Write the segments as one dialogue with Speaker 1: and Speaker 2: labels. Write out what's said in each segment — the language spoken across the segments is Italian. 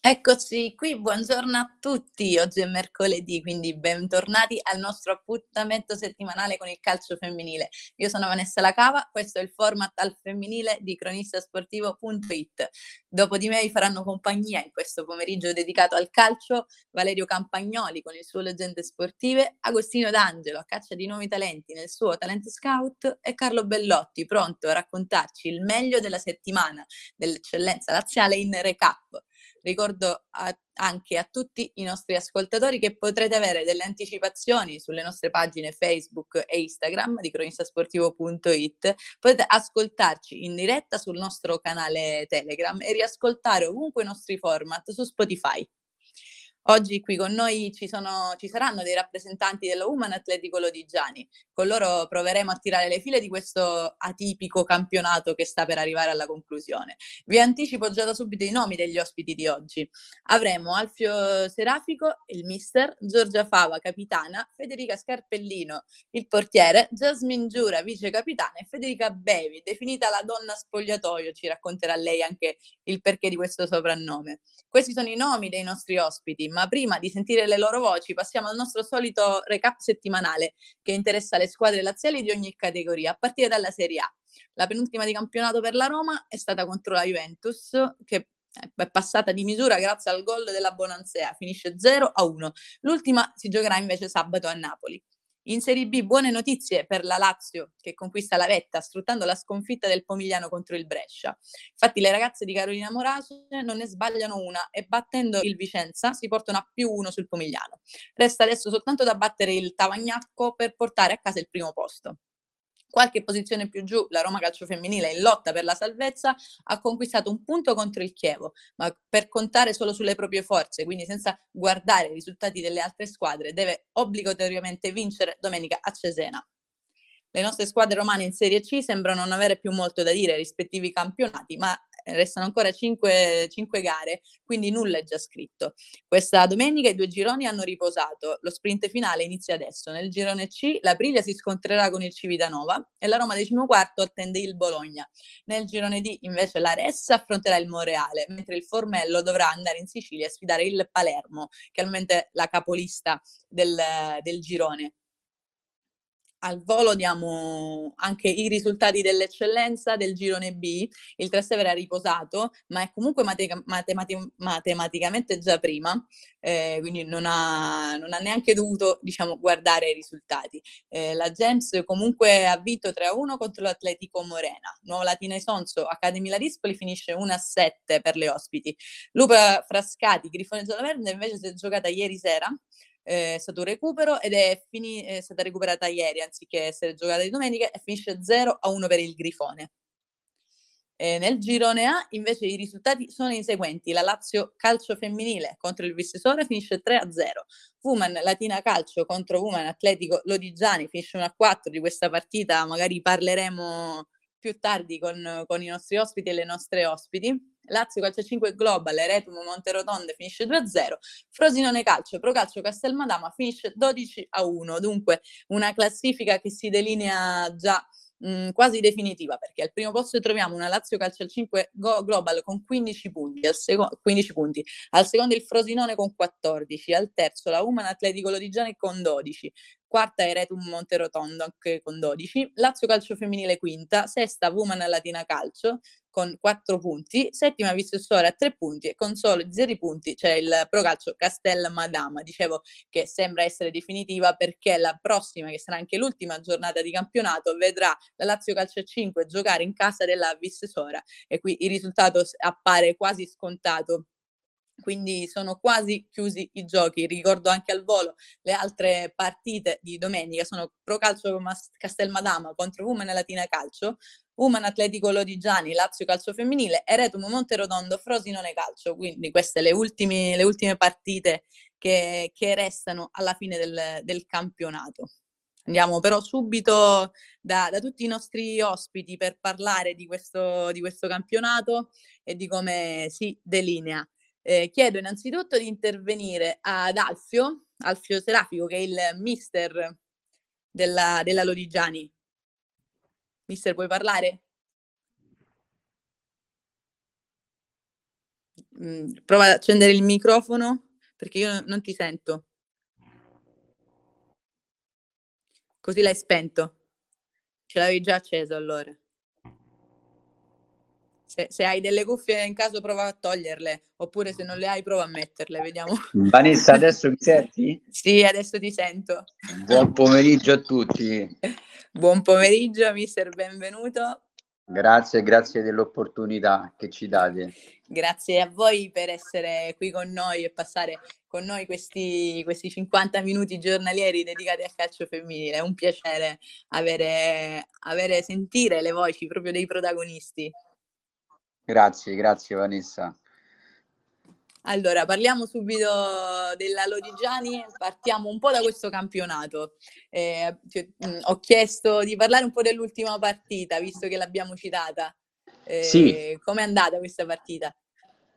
Speaker 1: Eccoci qui, buongiorno a tutti. Oggi è mercoledì, quindi bentornati al nostro appuntamento settimanale con il calcio femminile. Io sono Vanessa Lacava, questo è il format al femminile di cronistasportivo.it. Dopo di me vi faranno compagnia in questo pomeriggio dedicato al calcio Valerio Campagnoli con il suo Leggende Sportive, Agostino D'Angelo a caccia di nuovi talenti nel suo Talent Scout e Carlo Bellotti pronto a raccontarci il meglio della settimana dell'eccellenza laziale in recap. Ricordo a, anche a tutti i nostri ascoltatori che potrete avere delle anticipazioni sulle nostre pagine Facebook e Instagram di cronistasportivo.it. Potete ascoltarci in diretta sul nostro canale Telegram e riascoltare ovunque i nostri format su Spotify. Oggi qui con noi ci, sono, ci saranno dei rappresentanti dello Woman Atletico Lodigiani. Con loro proveremo a tirare le file di questo atipico campionato che sta per arrivare alla conclusione. Vi anticipo già da subito i nomi degli ospiti di oggi. Avremo Alfio Serafico, il mister, Giorgia Fava, capitana, Federica Scarpellino, il portiere, Jasmine Giura, vice capitana e Federica Bevi, definita la donna spogliatoio, ci racconterà lei anche il perché di questo soprannome. Questi sono i nomi dei nostri ospiti, ma prima di sentire le loro voci passiamo al nostro solito recap settimanale che interessa le squadre laziali di ogni categoria, a partire dalla Serie A. La penultima di campionato per la Roma è stata contro la Juventus, che è passata di misura grazie al gol della Bonansea, finisce 0 a 1. L'ultima si giocherà invece sabato a Napoli. In Serie B buone notizie per la Lazio che conquista la vetta sfruttando la sconfitta del Pomigliano contro il Brescia. Infatti le ragazze di Carolina Morace non ne sbagliano una e battendo il Vicenza si portano a più uno sul Pomigliano. Resta adesso soltanto da battere il Tavagnacco per portare a casa il primo posto qualche posizione più giù, la Roma Calcio Femminile in lotta per la salvezza ha conquistato un punto contro il Chievo, ma per contare solo sulle proprie forze, quindi senza guardare i risultati delle altre squadre, deve obbligatoriamente vincere domenica a Cesena. Le nostre squadre romane in Serie C sembrano non avere più molto da dire ai rispettivi campionati, ma restano ancora cinque, cinque gare, quindi nulla è già scritto. Questa domenica i due gironi hanno riposato, lo sprint finale inizia adesso. Nel girone C la Priglia si scontrerà con il Civitanova e la Roma decimoquarto attende il Bologna. Nel girone D invece la Ressa affronterà il Monreale, mentre il Formello dovrà andare in Sicilia a sfidare il Palermo, che è la capolista del, del girone al volo diamo anche i risultati dell'eccellenza del girone B. Il Trastevere ha riposato, ma è comunque matematica, matemati- matematicamente già prima, eh, quindi non ha, non ha, neanche dovuto diciamo, guardare i risultati. Eh, la Gens comunque ha vinto 3-1 contro l'Atletico Morena. Nuovo Latina Isonzo, Academy Larispoli finisce 1-7 per le ospiti. Lupa Frascati, Grifone Gialloverde invece si è giocata ieri sera eh, è stato un recupero ed è, fini- è, stata recuperata ieri anziché essere giocata di domenica e finisce 0 a 1 per il Grifone. Eh, nel girone A invece i risultati sono i seguenti: la Lazio calcio femminile contro il Vissesora finisce 3 a 0, Woman Latina Calcio contro Woman Atletico Lodigiani finisce 1 a 4 di questa partita, magari parleremo più tardi con, con, i nostri ospiti e le nostre ospiti. Lazio Calcio 5 Global, Retum Monterotonde finisce 2-0, Frosinone Calcio, Pro Calcio Castelmadama finisce 12-1, dunque una classifica che si delinea già mh, quasi definitiva perché al primo posto troviamo una Lazio Calcio 5 Global con 15 punti, al, seco- 15 punti, al secondo il Frosinone con 14, al terzo la Uman Atletico Lodigiani con 12, quarta è Retum Monterotondo anche con 12, Lazio Calcio Femminile quinta, sesta Woman Latina Calcio con 4 punti, settima Vissessore a 3 punti e con solo 0 punti c'è il Pro Calcio Castel Madama, dicevo che sembra essere definitiva perché la prossima, che sarà anche l'ultima giornata di campionato, vedrà la Lazio Calcio 5 giocare in casa della Vissessora e qui il risultato appare quasi scontato quindi sono quasi chiusi i giochi. Ricordo anche al volo le altre partite di domenica sono Pro Calcio Castelmadama contro Women Latina Calcio, Women Atletico Lodigiani, Lazio Calcio Femminile e Retum Monterotondo Frosinone Calcio. Quindi queste le ultime, le ultime partite che, che, restano alla fine del, del campionato. Andiamo però subito da, da, tutti i nostri ospiti per parlare di questo, di questo campionato e di come si delinea. Eh, chiedo innanzitutto di intervenire ad Alfio, Alfio Serafico, che è il mister della, della Lodigiani. Mister, puoi parlare? Mm, prova ad accendere il microfono perché io non ti sento. Così l'hai spento. Ce l'avevi già acceso allora. Se, se, hai delle cuffie in caso prova a toglierle, oppure se non le hai prova a metterle, vediamo.
Speaker 2: Vanessa, adesso mi senti?
Speaker 1: sì, adesso ti sento.
Speaker 2: Buon pomeriggio a tutti.
Speaker 1: Buon pomeriggio, mister, benvenuto.
Speaker 2: Grazie, grazie dell'opportunità che ci date.
Speaker 1: Grazie a voi per essere qui con noi e passare con noi questi, questi 50 minuti giornalieri dedicati al calcio femminile. È un piacere avere, avere sentire le voci proprio dei protagonisti.
Speaker 2: Grazie, grazie Vanessa.
Speaker 1: Allora, parliamo subito della Lodigiani, partiamo un po' da questo campionato. Eh, cioè, mh, ho chiesto di parlare un po' dell'ultima partita, visto che l'abbiamo citata. Eh, sì. Com'è andata questa partita?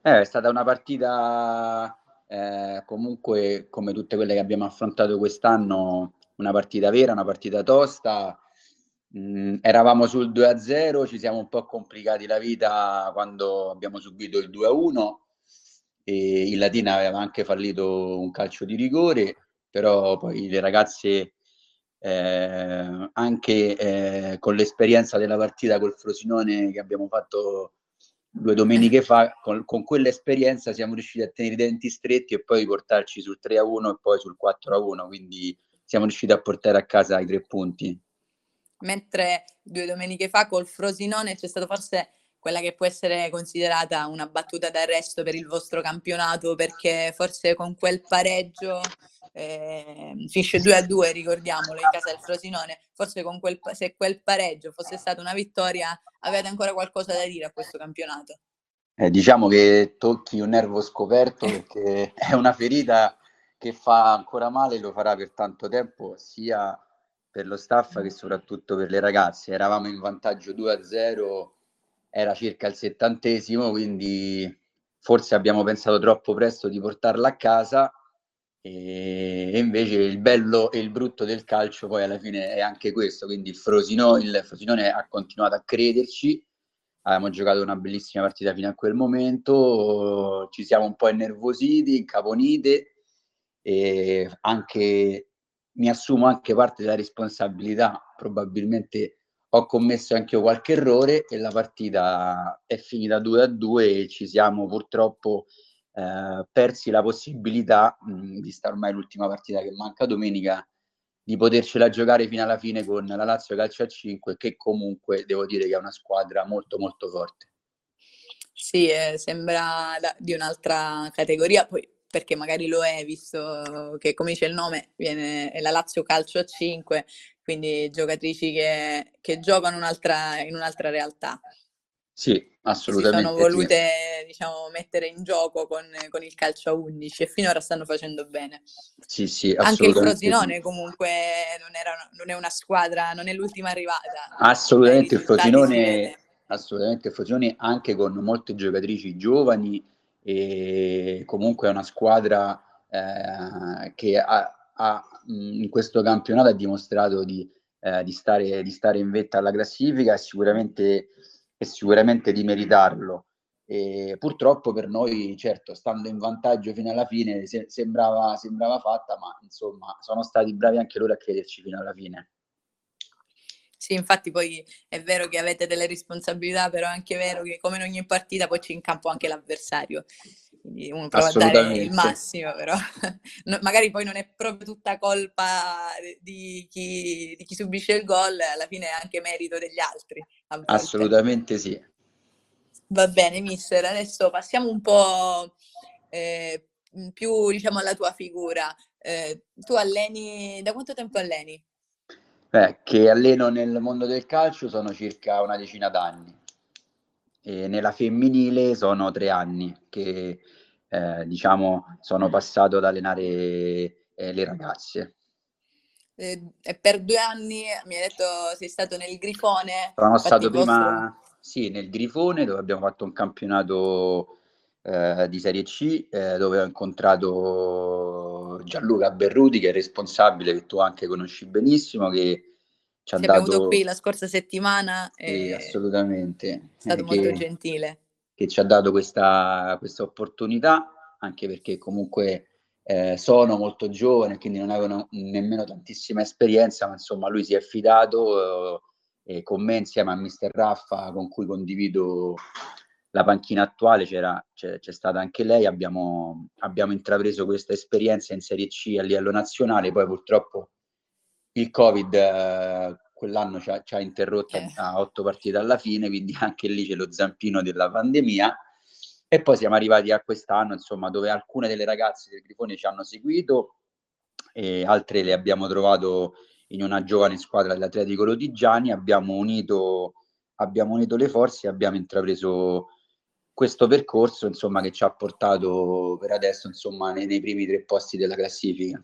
Speaker 2: Eh, è stata una partita eh, comunque, come tutte quelle che abbiamo affrontato quest'anno, una partita vera, una partita tosta. Mm, eravamo sul 2-0, ci siamo un po' complicati la vita quando abbiamo subito il 2-1 e il Latina aveva anche fallito un calcio di rigore, però poi le ragazze eh, anche eh, con l'esperienza della partita col Frosinone che abbiamo fatto due domeniche fa, con, con quell'esperienza siamo riusciti a tenere i denti stretti e poi portarci sul 3-1 e poi sul 4-1, quindi siamo riusciti a portare a casa i tre punti.
Speaker 1: Mentre due domeniche fa col Frosinone c'è stato forse quella che può essere considerata una battuta d'arresto per il vostro campionato, perché forse con quel pareggio eh, finisce 2 a 2, ricordiamolo, in casa del Frosinone, forse quel, se quel pareggio fosse stata una vittoria, avete ancora qualcosa da dire a questo campionato?
Speaker 2: Eh, diciamo che tocchi un nervo scoperto perché è una ferita che fa ancora male, lo farà per tanto tempo, sia per lo staff che soprattutto per le ragazze. Eravamo in vantaggio 2 a 0 era circa il settantesimo, quindi forse abbiamo pensato troppo presto di portarla a casa. E, invece il bello e il brutto del calcio poi alla fine è anche questo, quindi il, Frosino, il Frosinone ha continuato a crederci, abbiamo giocato una bellissima partita fino a quel momento, ci siamo un po' innervositi, incaponite. E anche mi assumo anche parte della responsabilità, probabilmente ho commesso anche io qualche errore e la partita è finita 2 a 2 e ci siamo purtroppo eh, persi la possibilità mh, di stare ormai l'ultima partita che manca domenica di potercela giocare fino alla fine con la Lazio Calcio a 5 che comunque devo dire che è una squadra molto molto forte.
Speaker 1: Sì, eh, sembra da, di un'altra categoria, poi perché magari lo è, visto che come dice il nome, viene, è la Lazio Calcio a 5, quindi giocatrici che, che giocano un'altra, in un'altra realtà.
Speaker 2: Sì, assolutamente.
Speaker 1: Si sono volute sì. diciamo, mettere in gioco con, con, il calcio a 11 e finora stanno facendo bene.
Speaker 2: Sì, sì,
Speaker 1: Anche il Frosinone sì. comunque non, era, non, è una squadra, non è l'ultima arrivata.
Speaker 2: Assolutamente il Frosinone, assolutamente il Frosinone anche con molte giocatrici giovani e comunque è una squadra eh, che ha, ha, in questo campionato ha dimostrato di, eh, di, stare, di, stare, in vetta alla classifica e sicuramente, e sicuramente di meritarlo. E purtroppo per noi, certo, stando in vantaggio fino alla fine, se, sembrava, sembrava fatta, ma insomma sono stati bravi anche loro a crederci fino alla fine.
Speaker 1: Sì, infatti poi è vero che avete delle responsabilità, però è anche vero che come in ogni partita poi c'è in campo anche l'avversario. Quindi uno prova a dare il massimo, però no, magari poi non è proprio tutta colpa di chi, di chi subisce il gol, alla fine è anche merito degli altri.
Speaker 2: Assolutamente sì.
Speaker 1: Va bene, mister. Adesso passiamo un po' eh, più diciamo alla tua figura. Eh, tu alleni, da quanto tempo alleni?
Speaker 2: Beh, che alleno nel mondo del calcio sono circa una decina d'anni e nella femminile sono tre anni che eh, diciamo sono passato ad allenare eh, le ragazze.
Speaker 1: E per due anni mi hai detto sei stato nel Grifone?
Speaker 2: Sono stato prima vostro... sì, nel Grifone dove abbiamo fatto un campionato eh, di Serie C eh, dove ho incontrato Gianluca Berruti che è responsabile che tu anche conosci benissimo che
Speaker 1: ci ha dato... qui la scorsa settimana
Speaker 2: sì, assolutamente.
Speaker 1: è stato eh, molto gentile.
Speaker 2: che ci ha dato questa, questa opportunità, anche perché comunque eh, sono molto giovane, quindi non avevano nemmeno tantissima esperienza, ma insomma lui si è fidato eh, con me insieme a Mister Raffa, con cui condivido la panchina attuale, c'era, c'è, c'è stata anche lei, abbiamo, abbiamo intrapreso questa esperienza in Serie C a livello nazionale, poi purtroppo il Covid eh, quell'anno ci ha, ci ha interrotto eh. a otto partite alla fine, quindi anche lì c'è lo zampino della pandemia. E poi siamo arrivati a quest'anno, insomma, dove alcune delle ragazze del Grifone ci hanno seguito e altre le abbiamo trovato in una giovane squadra dell'Atletico Lodigiani, abbiamo unito, abbiamo unito le forze e abbiamo intrapreso questo percorso, insomma, che ci ha portato per adesso, insomma, nei, nei primi tre posti della classifica.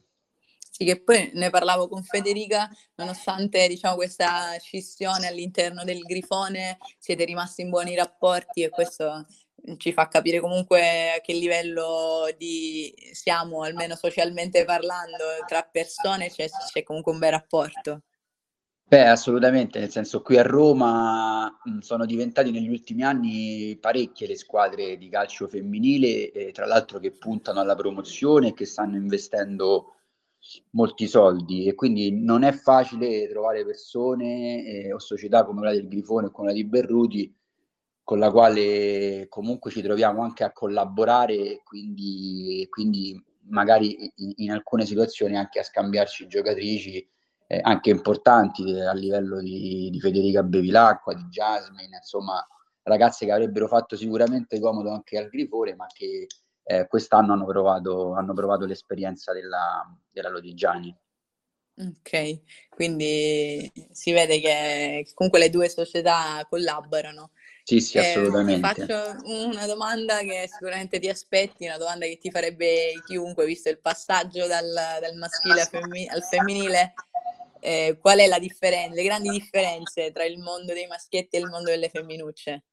Speaker 1: Sì, che poi ne parlavo con Federica, nonostante diciamo, questa scissione all'interno del Grifone, siete rimasti in buoni rapporti e questo ci fa capire comunque a che livello di siamo, almeno socialmente parlando, tra persone c'è, c'è comunque un bel rapporto.
Speaker 2: Beh, assolutamente, nel senso qui a Roma sono diventate negli ultimi anni parecchie le squadre di calcio femminile, eh, tra l'altro che puntano alla promozione e che stanno investendo molti soldi. E quindi non è facile trovare persone eh, o società come quella del Grifone o come quella di Berruti con la quale comunque ci troviamo anche a collaborare e quindi, quindi magari in, in, alcune situazioni anche a scambiarci giocatrici eh, anche importanti eh, a livello di, di Federica Bevilacqua, di Jasmine, insomma ragazze che avrebbero fatto sicuramente comodo anche al Grifone ma che eh, quest'anno hanno provato, hanno provato l'esperienza della, della Lodigiani.
Speaker 1: Ok, quindi si vede che comunque le due società collaborano.
Speaker 2: Sì, sì, eh, assolutamente.
Speaker 1: ti faccio una domanda che sicuramente ti aspetti, una domanda che ti farebbe chiunque, visto il passaggio dal, dal maschile al, femmi- al femminile. Eh, qual è la differenza, le grandi differenze tra il mondo dei maschietti e il mondo delle femminucce?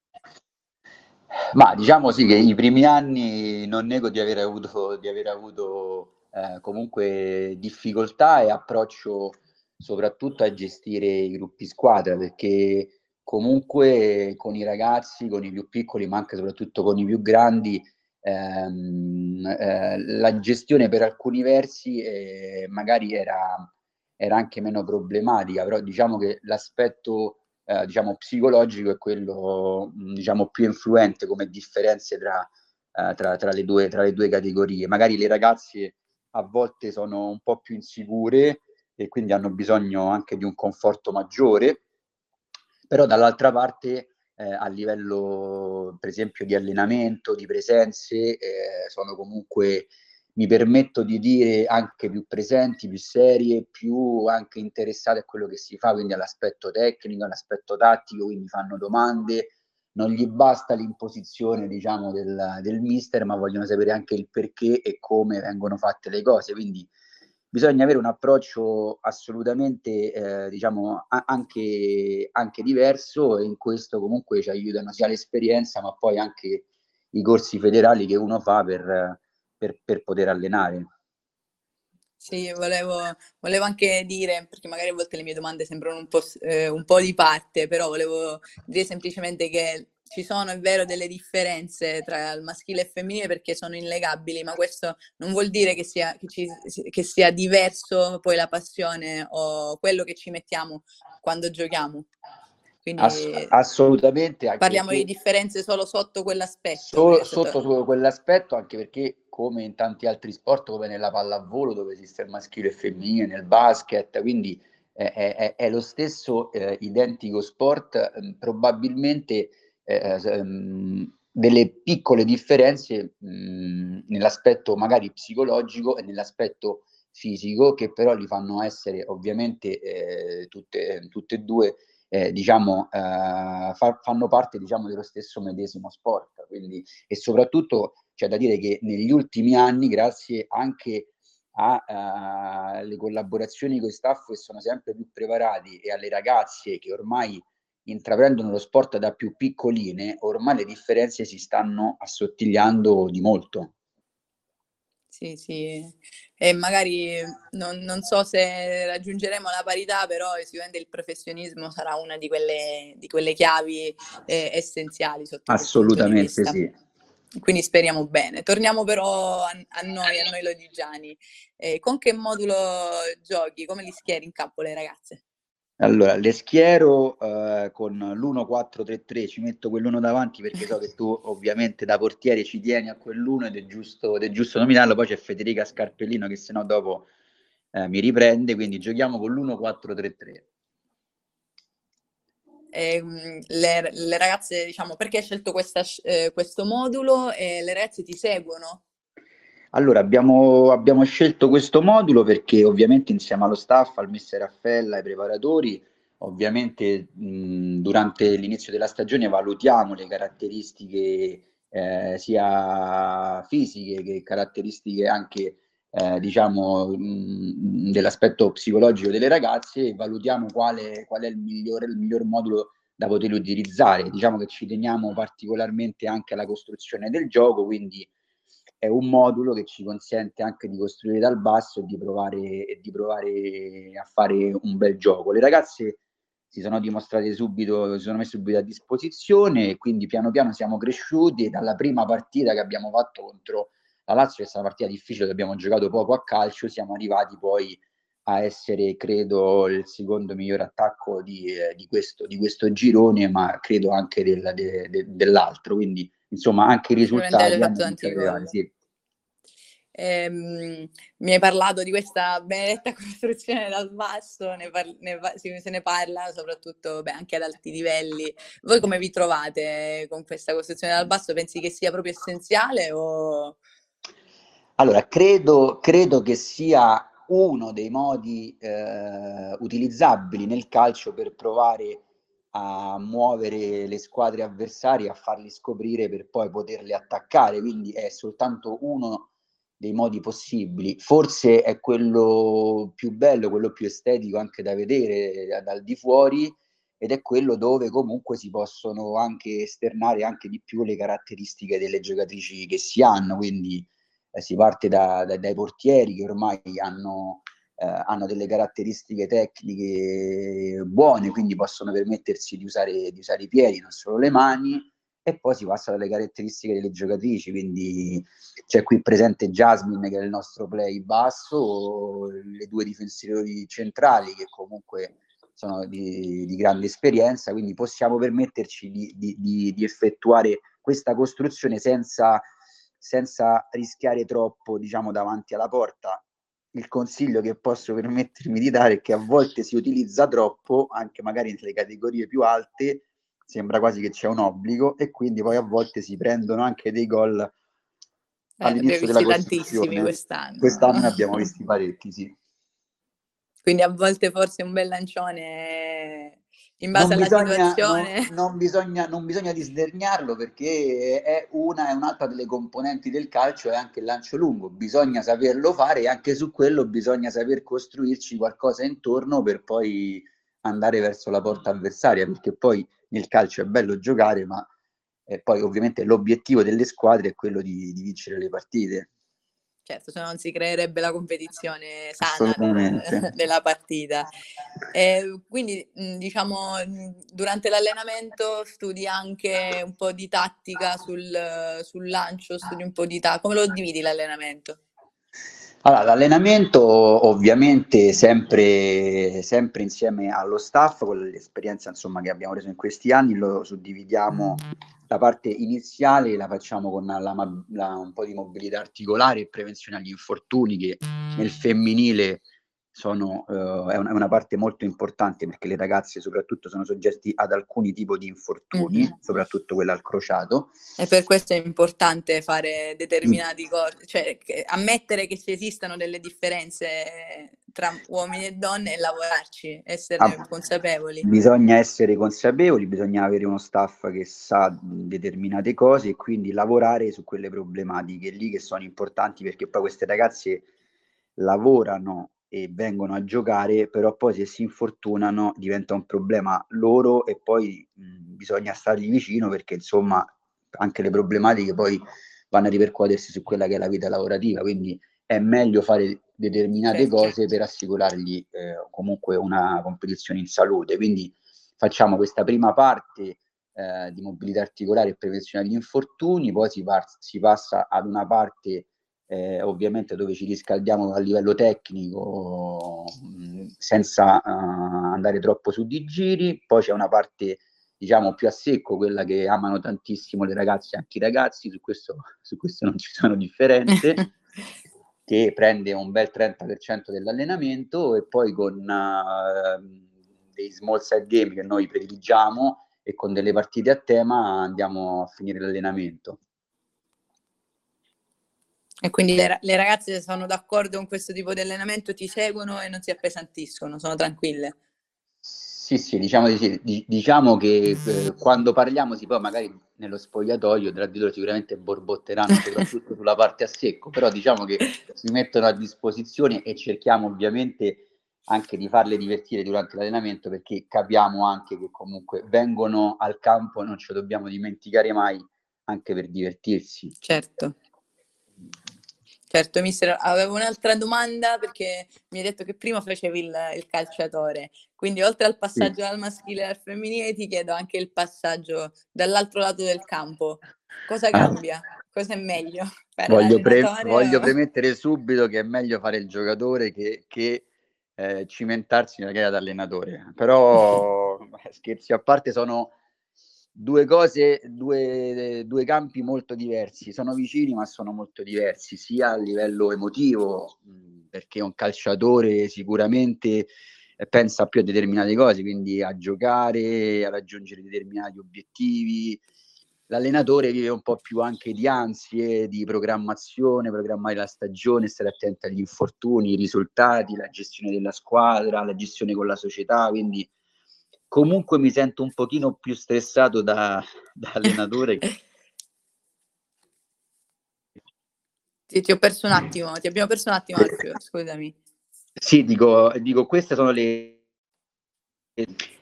Speaker 2: Ma diciamo sì che i primi anni non nego di aver avuto, di aver avuto eh, comunque difficoltà e approccio soprattutto a gestire i gruppi squadra perché comunque con i ragazzi, con i più piccoli ma anche soprattutto con i più grandi ehm, eh, la gestione per alcuni versi eh, magari era, era anche meno problematica però diciamo che l'aspetto eh, diciamo, psicologico è quello diciamo, più influente come differenze tra, eh, tra, tra, le due, tra le due categorie. Magari le ragazze a volte sono un po' più insicure e quindi hanno bisogno anche di un conforto maggiore, però dall'altra parte eh, a livello per esempio di allenamento, di presenze, eh, sono comunque mi permetto di dire anche più presenti, più serie, più anche interessate a quello che si fa, quindi all'aspetto tecnico, all'aspetto tattico, quindi fanno domande, non gli basta l'imposizione diciamo del, del mister, ma vogliono sapere anche il perché e come vengono fatte le cose, quindi bisogna avere un approccio assolutamente eh, diciamo a- anche, anche diverso e in questo comunque ci aiutano sia l'esperienza ma poi anche i corsi federali che uno fa per per, per poter allenare.
Speaker 1: Sì, volevo, volevo, anche dire, perché magari a volte le mie domande sembrano un po', eh, un po', di parte, però volevo dire semplicemente che ci sono, è vero, delle differenze tra il maschile e il femminile perché sono innegabili, ma questo non vuol dire che sia, che, ci, che sia diverso poi la passione o quello che ci mettiamo quando giochiamo.
Speaker 2: Quindi Ass- assolutamente.
Speaker 1: Parliamo di differenze solo sotto quell'aspetto.
Speaker 2: Solo, sotto, quell'aspetto, anche perché come in tanti altri sport, come nella pallavolo dove esiste il maschile e il femminile, nel basket, quindi è, è, è lo stesso eh, identico sport, eh, probabilmente delle piccole differenze mh, nell'aspetto magari psicologico e nell'aspetto fisico che però li fanno essere ovviamente eh, tutte, tutte e due eh, diciamo, eh, fa, fanno parte diciamo, dello stesso medesimo sport. Quindi, e soprattutto c'è da dire che negli ultimi anni, grazie anche alle collaborazioni con i staff che sono sempre più preparati e alle ragazze che ormai intraprendono lo sport da più piccoline, ormai le differenze si stanno assottigliando di molto.
Speaker 1: Sì, sì, e magari non, non, so se raggiungeremo la parità, però sicuramente il professionismo sarà una di quelle, di quelle chiavi eh, essenziali sotto
Speaker 2: Assolutamente sì.
Speaker 1: Quindi speriamo bene. Torniamo però a, a noi, a noi lodigiani. Eh, con che modulo giochi? Come li schieri in campo le ragazze?
Speaker 2: Allora, le schiero eh, con l'1-4-3-3, ci metto quell'uno davanti perché so che tu ovviamente da portiere ci tieni a quell'uno ed è giusto, ed è giusto nominarlo, poi c'è Federica Scarpellino che sennò dopo eh, mi riprende, quindi giochiamo con l'1-4-3-3.
Speaker 1: Eh, le, le, ragazze, diciamo, perché hai scelto questa, eh, questo modulo le ragazze ti seguono?
Speaker 2: Allora, abbiamo, abbiamo, scelto questo modulo perché ovviamente insieme allo staff, al mister Raffaella, ai preparatori, ovviamente mh, durante l'inizio della stagione valutiamo le caratteristiche eh, sia fisiche che caratteristiche anche eh, diciamo mh, dell'aspetto psicologico delle ragazze e valutiamo quale, qual è il migliore, il miglior modulo da poter utilizzare. Diciamo che ci teniamo particolarmente anche alla costruzione del gioco, quindi è un modulo che ci consente anche di costruire dal basso e di provare, e di provare a fare un bel gioco. Le ragazze si sono dimostrate subito, si sono messe subito a disposizione e quindi piano piano siamo cresciuti dalla prima partita che abbiamo fatto contro la Lazio, che è stata una partita difficile, abbiamo giocato poco a calcio, siamo arrivati poi a essere, credo, il secondo miglior attacco di, eh, di, questo, di questo, girone, ma credo anche del, de, de, dell'altro. Quindi, insomma, anche i risultati hanno sì.
Speaker 1: Ehm, mi hai parlato di questa benedetta costruzione dal basso, ne par- ne va- se ne parla soprattutto beh, anche ad alti livelli. Voi come vi trovate con questa costruzione dal basso? Pensi che sia proprio essenziale? O...
Speaker 2: Allora, credo, credo che sia uno dei modi eh, utilizzabili nel calcio per provare a muovere le squadre avversarie, a farli scoprire per poi poterle attaccare. Quindi è soltanto uno dei modi possibili. Forse è quello più bello, quello più estetico anche da vedere dal di fuori ed è quello dove comunque si possono anche esternare anche di più le caratteristiche delle giocatrici che si hanno, quindi eh, si parte da, da, dai portieri che ormai hanno, eh, hanno, delle caratteristiche tecniche buone, quindi possono permettersi di usare, di usare i piedi, non solo le mani, e poi si passa dalle caratteristiche delle giocatrici, quindi c'è qui presente Jasmine che è il nostro play basso, le due difensori centrali che comunque sono di, di grande esperienza, quindi possiamo permetterci di, di, di effettuare questa costruzione senza, senza rischiare troppo diciamo, davanti alla porta. Il consiglio che posso permettermi di dare è che a volte si utilizza troppo, anche magari nelle categorie più alte, sembra quasi che c'è un obbligo e quindi poi a volte si prendono anche dei gol eh, all'inizio della tantissimi
Speaker 1: quest'anno.
Speaker 2: Quest'anno ne abbiamo visti parecchi, sì.
Speaker 1: Quindi a volte forse un bel lancione in base non alla bisogna, situazione.
Speaker 2: Non, non, bisogna, non bisogna disdernarlo perché è una e un'altra delle componenti del calcio è anche il lancio lungo. Bisogna saperlo fare e anche su quello bisogna saper costruirci qualcosa intorno per poi andare verso la porta avversaria perché poi nel calcio è bello giocare, ma eh, poi ovviamente l'obiettivo delle squadre è quello di, di vincere le partite.
Speaker 1: Certo, se no non si creerebbe la competizione sana della partita. E quindi, diciamo, durante l'allenamento studi anche un po' di tattica sul, sul lancio, studi un po' di tattica. Come lo dividi l'allenamento?
Speaker 2: Allora, l'allenamento ovviamente sempre, sempre, insieme allo staff, con l'esperienza insomma, che abbiamo reso in questi anni, lo suddividiamo la parte iniziale, la facciamo con la, la, un po' di mobilità articolare e prevenzione agli infortuni che nel femminile sono, uh, è, una, è, una, parte molto importante perché le ragazze soprattutto sono soggette ad alcuni tipi di infortuni, mm-hmm. soprattutto quella al crociato.
Speaker 1: E per questo è importante fare determinati mm. cose, cioè che, ammettere che ci esistano delle differenze tra uomini e donne e lavorarci, essere ah, consapevoli.
Speaker 2: Bisogna essere consapevoli, bisogna avere uno staff che sa determinate cose e quindi lavorare su quelle problematiche lì che sono importanti perché poi queste ragazze lavorano e vengono a giocare, però poi se si infortunano diventa un problema loro e poi mh, bisogna stargli vicino perché insomma anche le problematiche poi vanno a ripercuotersi su quella che è la vita lavorativa, quindi è meglio fare determinate certo. cose per assicurargli eh, comunque una competizione in salute. Quindi facciamo questa prima parte eh, di mobilità articolare e prevenzione degli infortuni, poi si, par- si passa ad una parte eh, ovviamente dove ci riscaldiamo a livello tecnico mh, senza uh, andare troppo su di giri, poi c'è una parte diciamo più a secco, quella che amano tantissimo le ragazze e anche i ragazzi, su questo, su questo non ci sono differenze. che prende un bel 30% dell'allenamento e poi con uh, dei small set game che noi prediligiamo e con delle partite a tema andiamo a finire l'allenamento.
Speaker 1: E quindi le, le ragazze sono d'accordo con questo tipo di allenamento, ti seguono e non si appesantiscono, sono tranquille?
Speaker 2: Sì, sì, diciamo, di, diciamo che eh, quando parliamo, si poi magari nello spogliatoio tra di loro sicuramente borbotteranno soprattutto sulla parte a secco, però diciamo che si mettono a disposizione e cerchiamo ovviamente anche di farle divertire durante l'allenamento perché capiamo anche che comunque vengono al campo, non ce lo dobbiamo dimenticare mai, anche per divertirsi.
Speaker 1: Certo. Certo, mister, avevo un'altra domanda perché mi hai detto che prima facevi il, il calciatore, quindi oltre al passaggio sì. dal maschile al femminile ti chiedo anche il passaggio dall'altro lato del campo. Cosa ah. cambia? Cosa è meglio?
Speaker 2: Voglio, pre- voglio, premettere subito che è meglio fare il giocatore che, che eh, cimentarsi nella gara da allenatore, però scherzi a parte sono due cose, due, due, campi molto diversi, sono vicini ma sono molto diversi, sia a livello emotivo, perché un calciatore sicuramente eh, pensa più a determinate cose, quindi a giocare, a raggiungere determinati obiettivi. L'allenatore vive un po' più anche di ansie, di programmazione, programmare la stagione, stare attento agli infortuni, i risultati, la gestione della squadra, la gestione con la società, quindi comunque mi sento un pochino più stressato da, da allenatore.
Speaker 1: Ti, ti, ho perso un attimo, ti abbiamo perso un attimo, Alfio, scusami.
Speaker 2: Sì, dico, dico, queste sono le,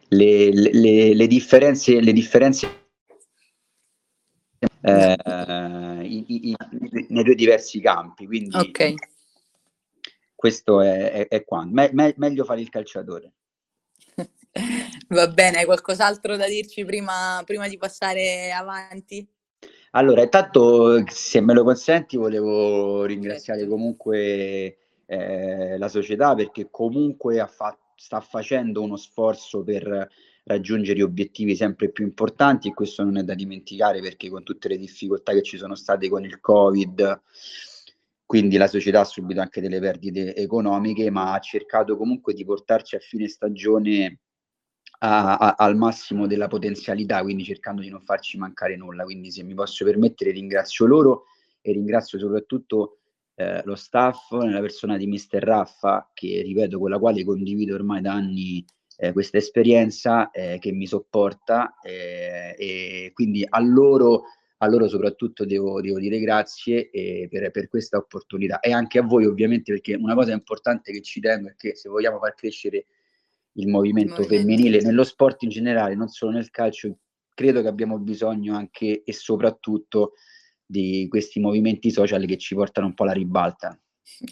Speaker 2: le, le, le differenze, le differenze eh, i, i, nei due diversi campi. Quindi okay. questo è, è, è qua. Me, me, meglio fare il calciatore.
Speaker 1: Va bene, hai qualcos'altro da dirci prima, prima di passare avanti?
Speaker 2: Allora, intanto, se me lo consenti, volevo ringraziare certo. comunque eh, la società perché comunque fa- sta facendo uno sforzo per raggiungere obiettivi sempre più importanti e questo non è da dimenticare perché con tutte le difficoltà che ci sono state con il Covid, quindi la società ha subito anche delle perdite economiche, ma ha cercato comunque di portarci a fine stagione a, a, al massimo della potenzialità, quindi cercando di non farci mancare nulla. Quindi se mi posso permettere ringrazio loro e ringrazio soprattutto eh, lo staff nella persona di Mister Raffa, che ripeto con la quale condivido ormai da anni eh, questa esperienza, eh, che mi sopporta eh, e quindi a loro, a loro soprattutto devo, devo dire grazie per, per, questa opportunità e anche a voi ovviamente perché una cosa importante che ci tengo è che se vogliamo far crescere il movimento, movimento femminile, nello sport in generale, non solo nel calcio, credo che abbiamo bisogno anche e soprattutto di questi movimenti social che ci portano un po' alla ribalta.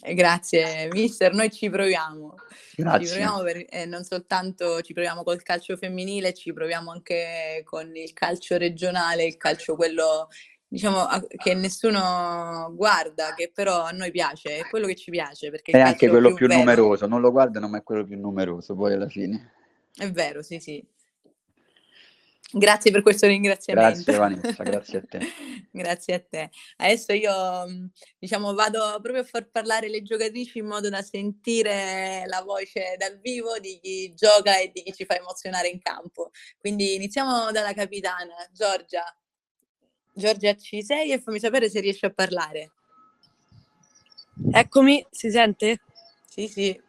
Speaker 1: Eh, grazie mister, noi ci proviamo. Grazie. Ci proviamo per, eh, non soltanto ci proviamo col calcio femminile, ci proviamo anche con il calcio regionale, il calcio quello diciamo che nessuno guarda, che però a noi piace, è quello che ci piace. Perché
Speaker 2: è anche quello più, più numeroso, non lo guardano, ma è quello più numeroso poi alla fine.
Speaker 1: È vero, sì, sì. Grazie per questo ringraziamento.
Speaker 2: Grazie Vanessa, grazie a te.
Speaker 1: grazie a te. Adesso io diciamo vado proprio a far parlare le giocatrici in modo da sentire la voce dal vivo di chi gioca e di chi ci fa emozionare in campo. Quindi iniziamo dalla capitana, Giorgia. Giorgia, ci sei e fammi sapere se riesci a parlare.
Speaker 3: Eccomi, si sente?
Speaker 1: Sì, sì.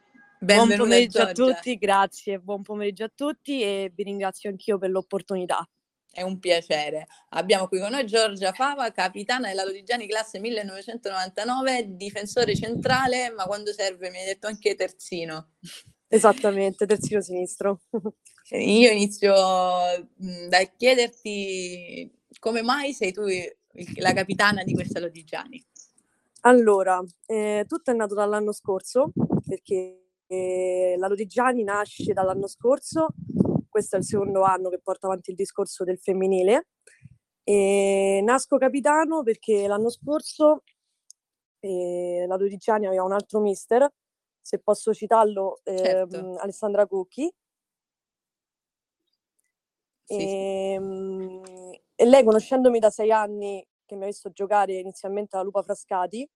Speaker 3: Benvenuta, buon pomeriggio Giorgia. a tutti, grazie, buon pomeriggio a tutti e vi ringrazio anch'io per l'opportunità.
Speaker 1: È un piacere. Abbiamo qui con noi Giorgia Fava, capitana della Lodigiani classe 1999, difensore centrale, ma quando serve mi hai detto anche terzino.
Speaker 3: Esattamente, terzino sinistro.
Speaker 1: Io inizio da chiederti come mai sei tu la capitana di questa Lodigiani?
Speaker 3: Allora, eh, tutto è nato dall'anno scorso, perché eh, la Lodigiani nasce dall'anno scorso, questo è il secondo anno che porta avanti il discorso del femminile. E nasco capitano perché l'anno scorso eh, la Lodigiani aveva un altro mister, se posso citarlo, certo. Ehm, Alessandra Cucchi, sì, e, sì. E, lei, conoscendomi da sei anni, che mi ha visto giocare inizialmente alla Lupa Frascati,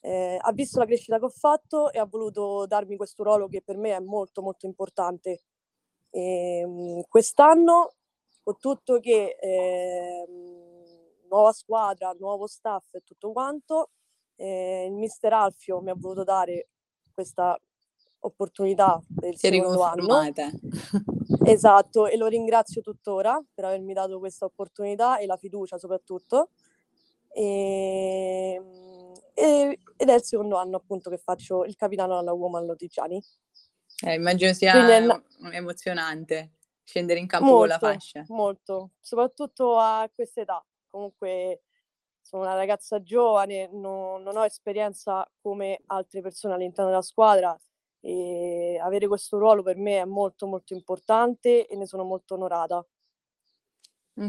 Speaker 3: eh, ha visto la crescita che ho fatto e ha voluto darmi questo ruolo che per me è molto molto importante. E, ehm, quest'anno, con tutto che eh, nuova squadra, nuovo staff e tutto quanto, eh, il mister Alfio mi ha voluto dare questa opportunità per il secondo anno. Esatto, e lo ringrazio tuttora per avermi dato questa opportunità e la fiducia soprattutto. E, ehm, e, ed è il secondo anno appunto che faccio il capitano alla Woman Lodigiani.
Speaker 1: Eh, immagino sia è... emozionante scendere in campo molto, con la fascia.
Speaker 3: Molto, soprattutto a questa età. Comunque sono una ragazza giovane, non, non ho esperienza come altre persone all'interno della squadra e avere questo ruolo per me è molto molto importante e ne sono molto onorata.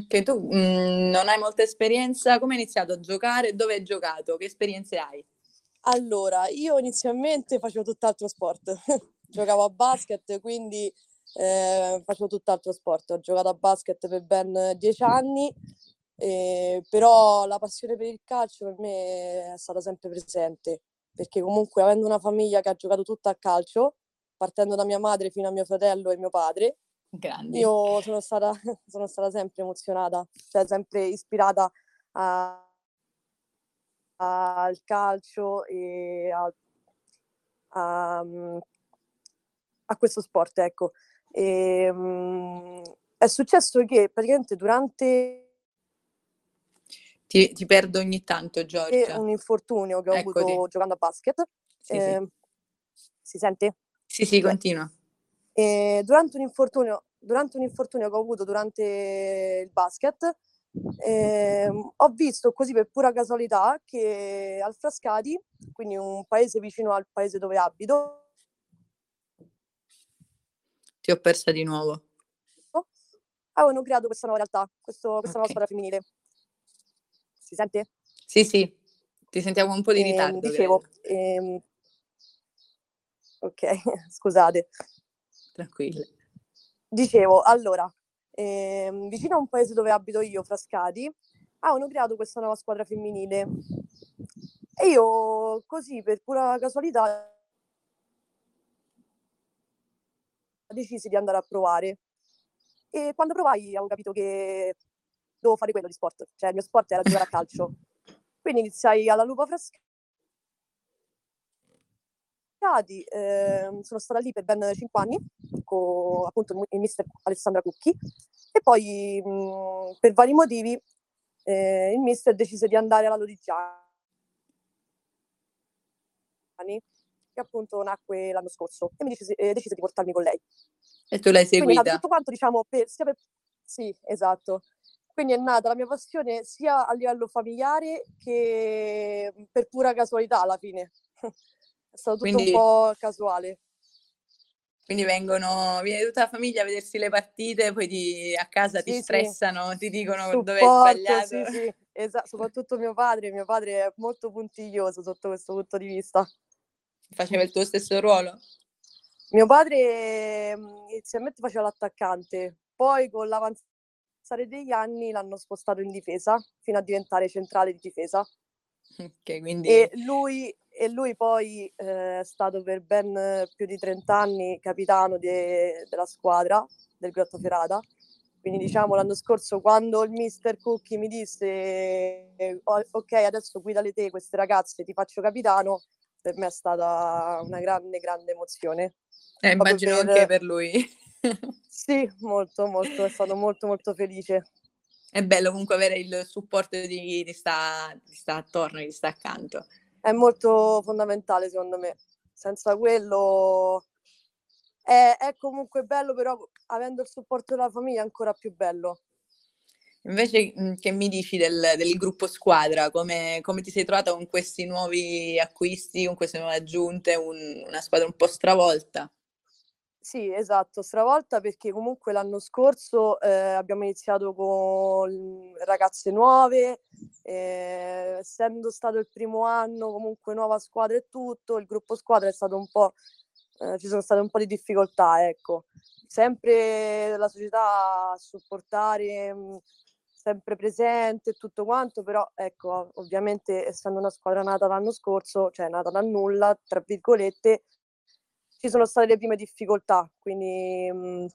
Speaker 1: Che tu mh, mhmm, non hai molta esperienza, come hai iniziato a giocare? Dove hai giocato? Che esperienze hai?
Speaker 3: Allora, io inizialmente facevo tutt'altro sport, giocavo a basket, quindi eh, facevo tutt'altro sport. Ho giocato a basket per ben dieci anni, eh, però la passione per il calcio per me è stata sempre presente perché comunque avendo una famiglia che ha giocato tutta a calcio, partendo da mia madre fino a mio fratello e mio padre, Grandi. io sono stata, sono stata sempre emozionata, cioè sempre ispirata a, a, al calcio e a, a, questo sport, ecco. E, um, è successo che praticamente durante
Speaker 1: ti, ti, perdo ogni tanto, Giorgia.
Speaker 3: un infortunio che ho Eccoti. avuto giocando a basket. Sì, eh, sì. Si sente?
Speaker 1: Sì, sì, continua.
Speaker 3: E durante, un infortunio, durante un infortunio che ho avuto durante il basket, eh, ho visto così per pura casualità che al Frascati, quindi un paese vicino al paese dove abito,
Speaker 1: ti ho persa di nuovo.
Speaker 3: Avevano creato questa nuova realtà, questo, questa okay. nuova squadra femminile. Si sente?
Speaker 1: Sì, sì, ti sentiamo un po' di ehm, ritardo.
Speaker 3: Eh, dicevo, ehm, ok, scusate.
Speaker 1: Tranquille.
Speaker 3: Dicevo, allora, ehm, vicino a un paese dove abito io, Frascati, hanno creato questa nuova squadra femminile. E io, così, per pura casualità, decisi di andare a provare. E quando provai avevo capito che dovevo fare quello di sport, cioè il mio sport era giocare a calcio. Quindi iniziai alla Lupa Frascati, eh, sono stata lì per ben 5 anni con appunto il mister Alessandra Cucchi e poi mh, per vari motivi eh, il mister decise di andare alla Lodigiani che appunto nacque l'anno scorso e mi decise, eh, decise di portarmi con lei.
Speaker 1: E tu l'hai seguita?
Speaker 3: Quindi, tutto quanto diciamo per, sia per... Sì, esatto. Quindi è nata la mia passione sia a livello familiare che mhmm, per pura casualità alla fine. È stato tutto quindi, un po' casuale.
Speaker 1: Quindi vengono, viene tutta la famiglia a vedersi le partite, poi ti, a casa sì, ti stressano, sì. ti dicono Supporto, dove hai sbagliato.
Speaker 3: Sì, sì, esatto, soprattutto mio padre, mio padre è molto puntiglioso sotto questo punto di vista.
Speaker 1: Faceva il tuo stesso ruolo?
Speaker 3: Mio padre mhmm, inizialmente faceva l'attaccante, poi con l'avanzata passare degli anni l'hanno spostato in difesa fino a diventare centrale di difesa.
Speaker 1: Okay, quindi...
Speaker 3: e, lui, e lui poi eh, è stato per ben più di 30 anni capitano de, della squadra del Grottoferrata. Quindi diciamo l'anno scorso quando il mister Cucchi mi disse ok adesso guidale te queste ragazze ti faccio capitano, per me è stata una grande grande emozione.
Speaker 1: Eh, immagino per... anche per lui.
Speaker 3: Sì, molto, molto, è stato molto, molto felice.
Speaker 1: È bello comunque avere il supporto di chi sta, sta attorno, chi sta accanto.
Speaker 3: È molto fondamentale secondo me. Senza quello è, è comunque bello, però avendo il supporto della famiglia è ancora più bello.
Speaker 1: Invece che mi dici del, del gruppo squadra? Come, come, ti sei trovata con questi nuovi acquisti, con queste nuove aggiunte, un, una squadra un po' stravolta?
Speaker 3: Sì, esatto, stravolta perché comunque l'anno scorso eh, abbiamo iniziato con ragazze nuove, eh, essendo stato il primo anno comunque nuova squadra e tutto, il gruppo squadra è stato un po', eh, ci sono state un po' di difficoltà, ecco. Sempre la società a supportare, mh, sempre presente e tutto quanto, però ecco, ovviamente essendo una squadra nata l'anno scorso, cioè nata da nulla, tra virgolette, ci sono state le prime difficoltà, quindi mh, mm,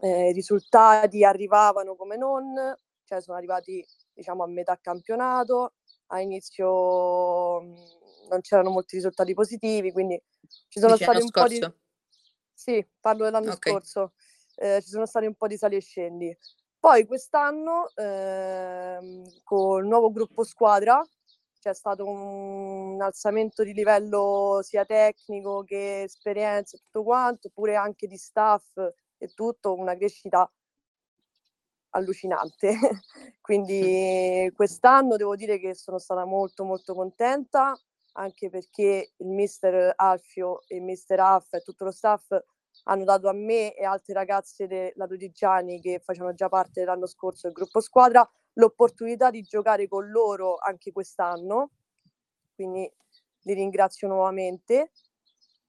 Speaker 3: eh, i risultati arrivavano come non, cioè sono arrivati diciamo a metà campionato, a inizio mh, mm, non c'erano molti risultati positivi, quindi ci sono
Speaker 1: Dice
Speaker 3: stati un
Speaker 1: scorso?
Speaker 3: po' di... Sì, parlo dell'anno okay. scorso, eh, ci sono stati un po' di sali e scendi. Poi quest'anno eh, con il nuovo gruppo squadra c'è stato un alzamento di livello sia tecnico che esperienza e tutto quanto, oppure anche di staff e tutto, una crescita allucinante. Quindi quest'anno devo dire che sono stata molto molto contenta, anche perché il mister Alfio e il mister Aff e tutto lo staff hanno dato a me e altre ragazze della Dodigiani che facevano già parte dell'anno scorso del gruppo squadra l'opportunità di giocare con loro anche quest'anno, quindi li ringrazio nuovamente.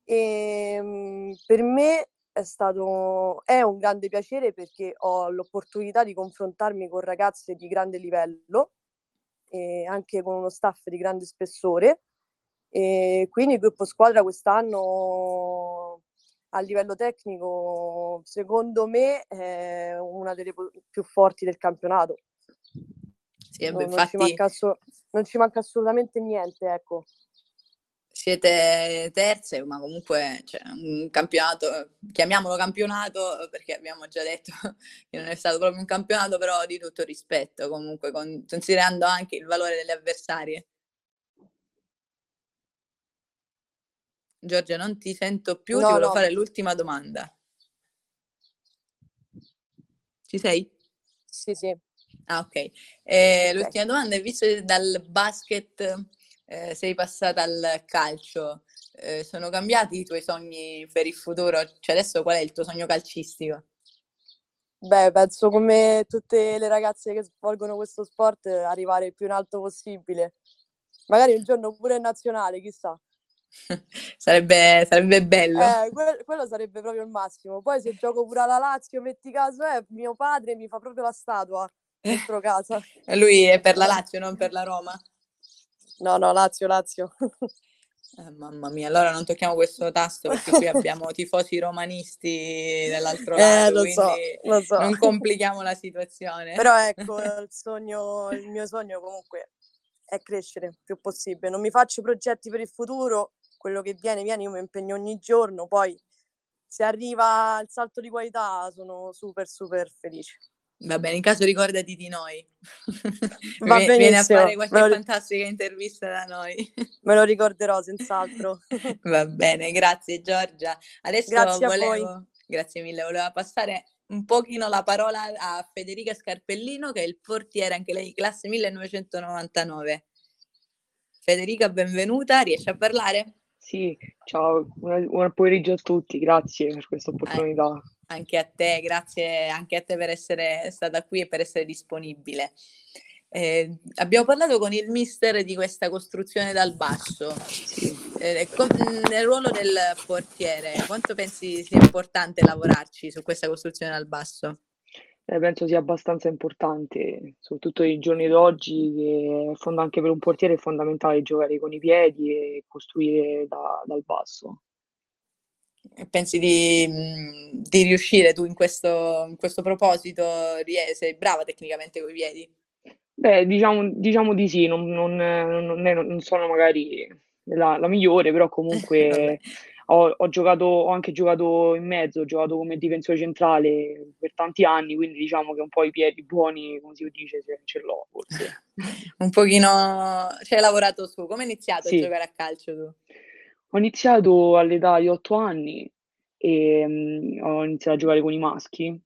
Speaker 3: E, ehm, per me è stato è un grande piacere perché ho l'opportunità di confrontarmi con ragazze di grande livello e anche con uno staff di grande spessore. E quindi il gruppo squadra quest'anno a livello tecnico, secondo me, è una delle più forti del campionato.
Speaker 1: Sì, no, infatti...
Speaker 3: non, ci manca, non ci manca assolutamente niente, ecco
Speaker 1: siete terze, ma comunque cioè, un campionato, chiamiamolo campionato perché abbiamo già detto che non è stato proprio un campionato, però di tutto rispetto comunque, con, considerando anche il valore delle avversarie. Giorgia, non ti sento più, no, ti volevo no. fare l'ultima domanda. Ci sei?
Speaker 3: Sì, sì.
Speaker 1: Ah, ok. Eh, okay. L'ultima domanda è, visto che dal basket eh, sei passata al calcio, eh, sono cambiati i tuoi sogni per il futuro? Cioè adesso qual è il tuo sogno calcistico?
Speaker 3: Beh, penso come tutte le ragazze che svolgono questo sport, arrivare il più in alto possibile. Magari un giorno pure in nazionale, chissà.
Speaker 1: sarebbe, sarebbe, bello.
Speaker 3: Eh, que- quello sarebbe proprio il massimo. Poi se gioco pure alla Lazio, metti caso, eh, mio padre mi fa proprio la statua dentro casa.
Speaker 1: Lui è per la Lazio, non per la Roma?
Speaker 3: No, no, Lazio, Lazio.
Speaker 1: Eh, mamma mia, allora non tocchiamo questo tasto perché qui abbiamo tifosi romanisti dall'altro eh, lato, lo so, so. non complichiamo la situazione.
Speaker 3: Però ecco, il, sogno, il mio sogno comunque è crescere il più possibile. Non mi faccio progetti per il futuro, quello che viene, viene, io mi impegno ogni giorno, poi se arriva il salto di qualità sono super, super felice.
Speaker 1: Va bene, in caso ricordati di noi.
Speaker 3: Va benissimo.
Speaker 1: Vieni a fare qualche lo... fantastica intervista da noi.
Speaker 3: Me lo ricorderò senz'altro.
Speaker 1: Va bene, grazie Giorgia. Adesso grazie volevo, grazie mille, volevo passare un pochino la parola a Federica Scarpellino, che è il portiere, anche lei, classe 1999. Federica, benvenuta, riesci a parlare?
Speaker 4: Sì, ciao, buon pomeriggio a tutti, grazie per questa opportunità.
Speaker 1: Anche a te, grazie anche a te per essere stata qui e per essere disponibile. Eh, abbiamo parlato con il mister di questa costruzione dal basso. Eh, con, nel ruolo del portiere, quanto pensi sia importante lavorarci su questa costruzione dal basso?
Speaker 4: Eh, penso sia abbastanza importante, soprattutto nei giorni d'oggi, che anche per un portiere è fondamentale giocare con i piedi e costruire da, dal basso.
Speaker 1: Pensi di, mhmm, di riuscire tu in questo, in questo proposito? Sei brava tecnicamente con i piedi?
Speaker 4: Beh, diciamo, diciamo di sì, non, non, non, non sono magari la, la, migliore, però comunque ho, ho, giocato, ho anche giocato in mezzo, ho giocato come difensore centrale per tanti anni, quindi diciamo che un po' i piedi buoni, come si dice, ce, ce l'ho forse.
Speaker 1: un pochino ci hai lavorato su. Come hai iniziato sì. a giocare a calcio tu?
Speaker 4: Ho iniziato all'età di 8 anni e mh, ho iniziato a giocare con i maschi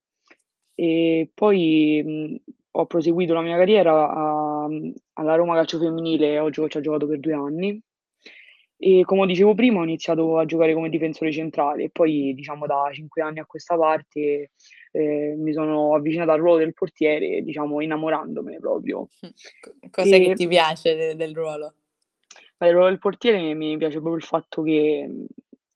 Speaker 4: e poi mh, ho proseguito la mia carriera a, alla Roma Calcio Femminile, ho ci ho giocato per due anni e come dicevo prima ho iniziato a giocare come difensore centrale e poi diciamo da cinque anni a questa parte eh, mi sono avvicinata al ruolo del portiere, diciamo innamorandomene proprio.
Speaker 1: Cos'è e... che ti piace de- del ruolo?
Speaker 4: Il ruolo del portiere mi piace proprio il fatto che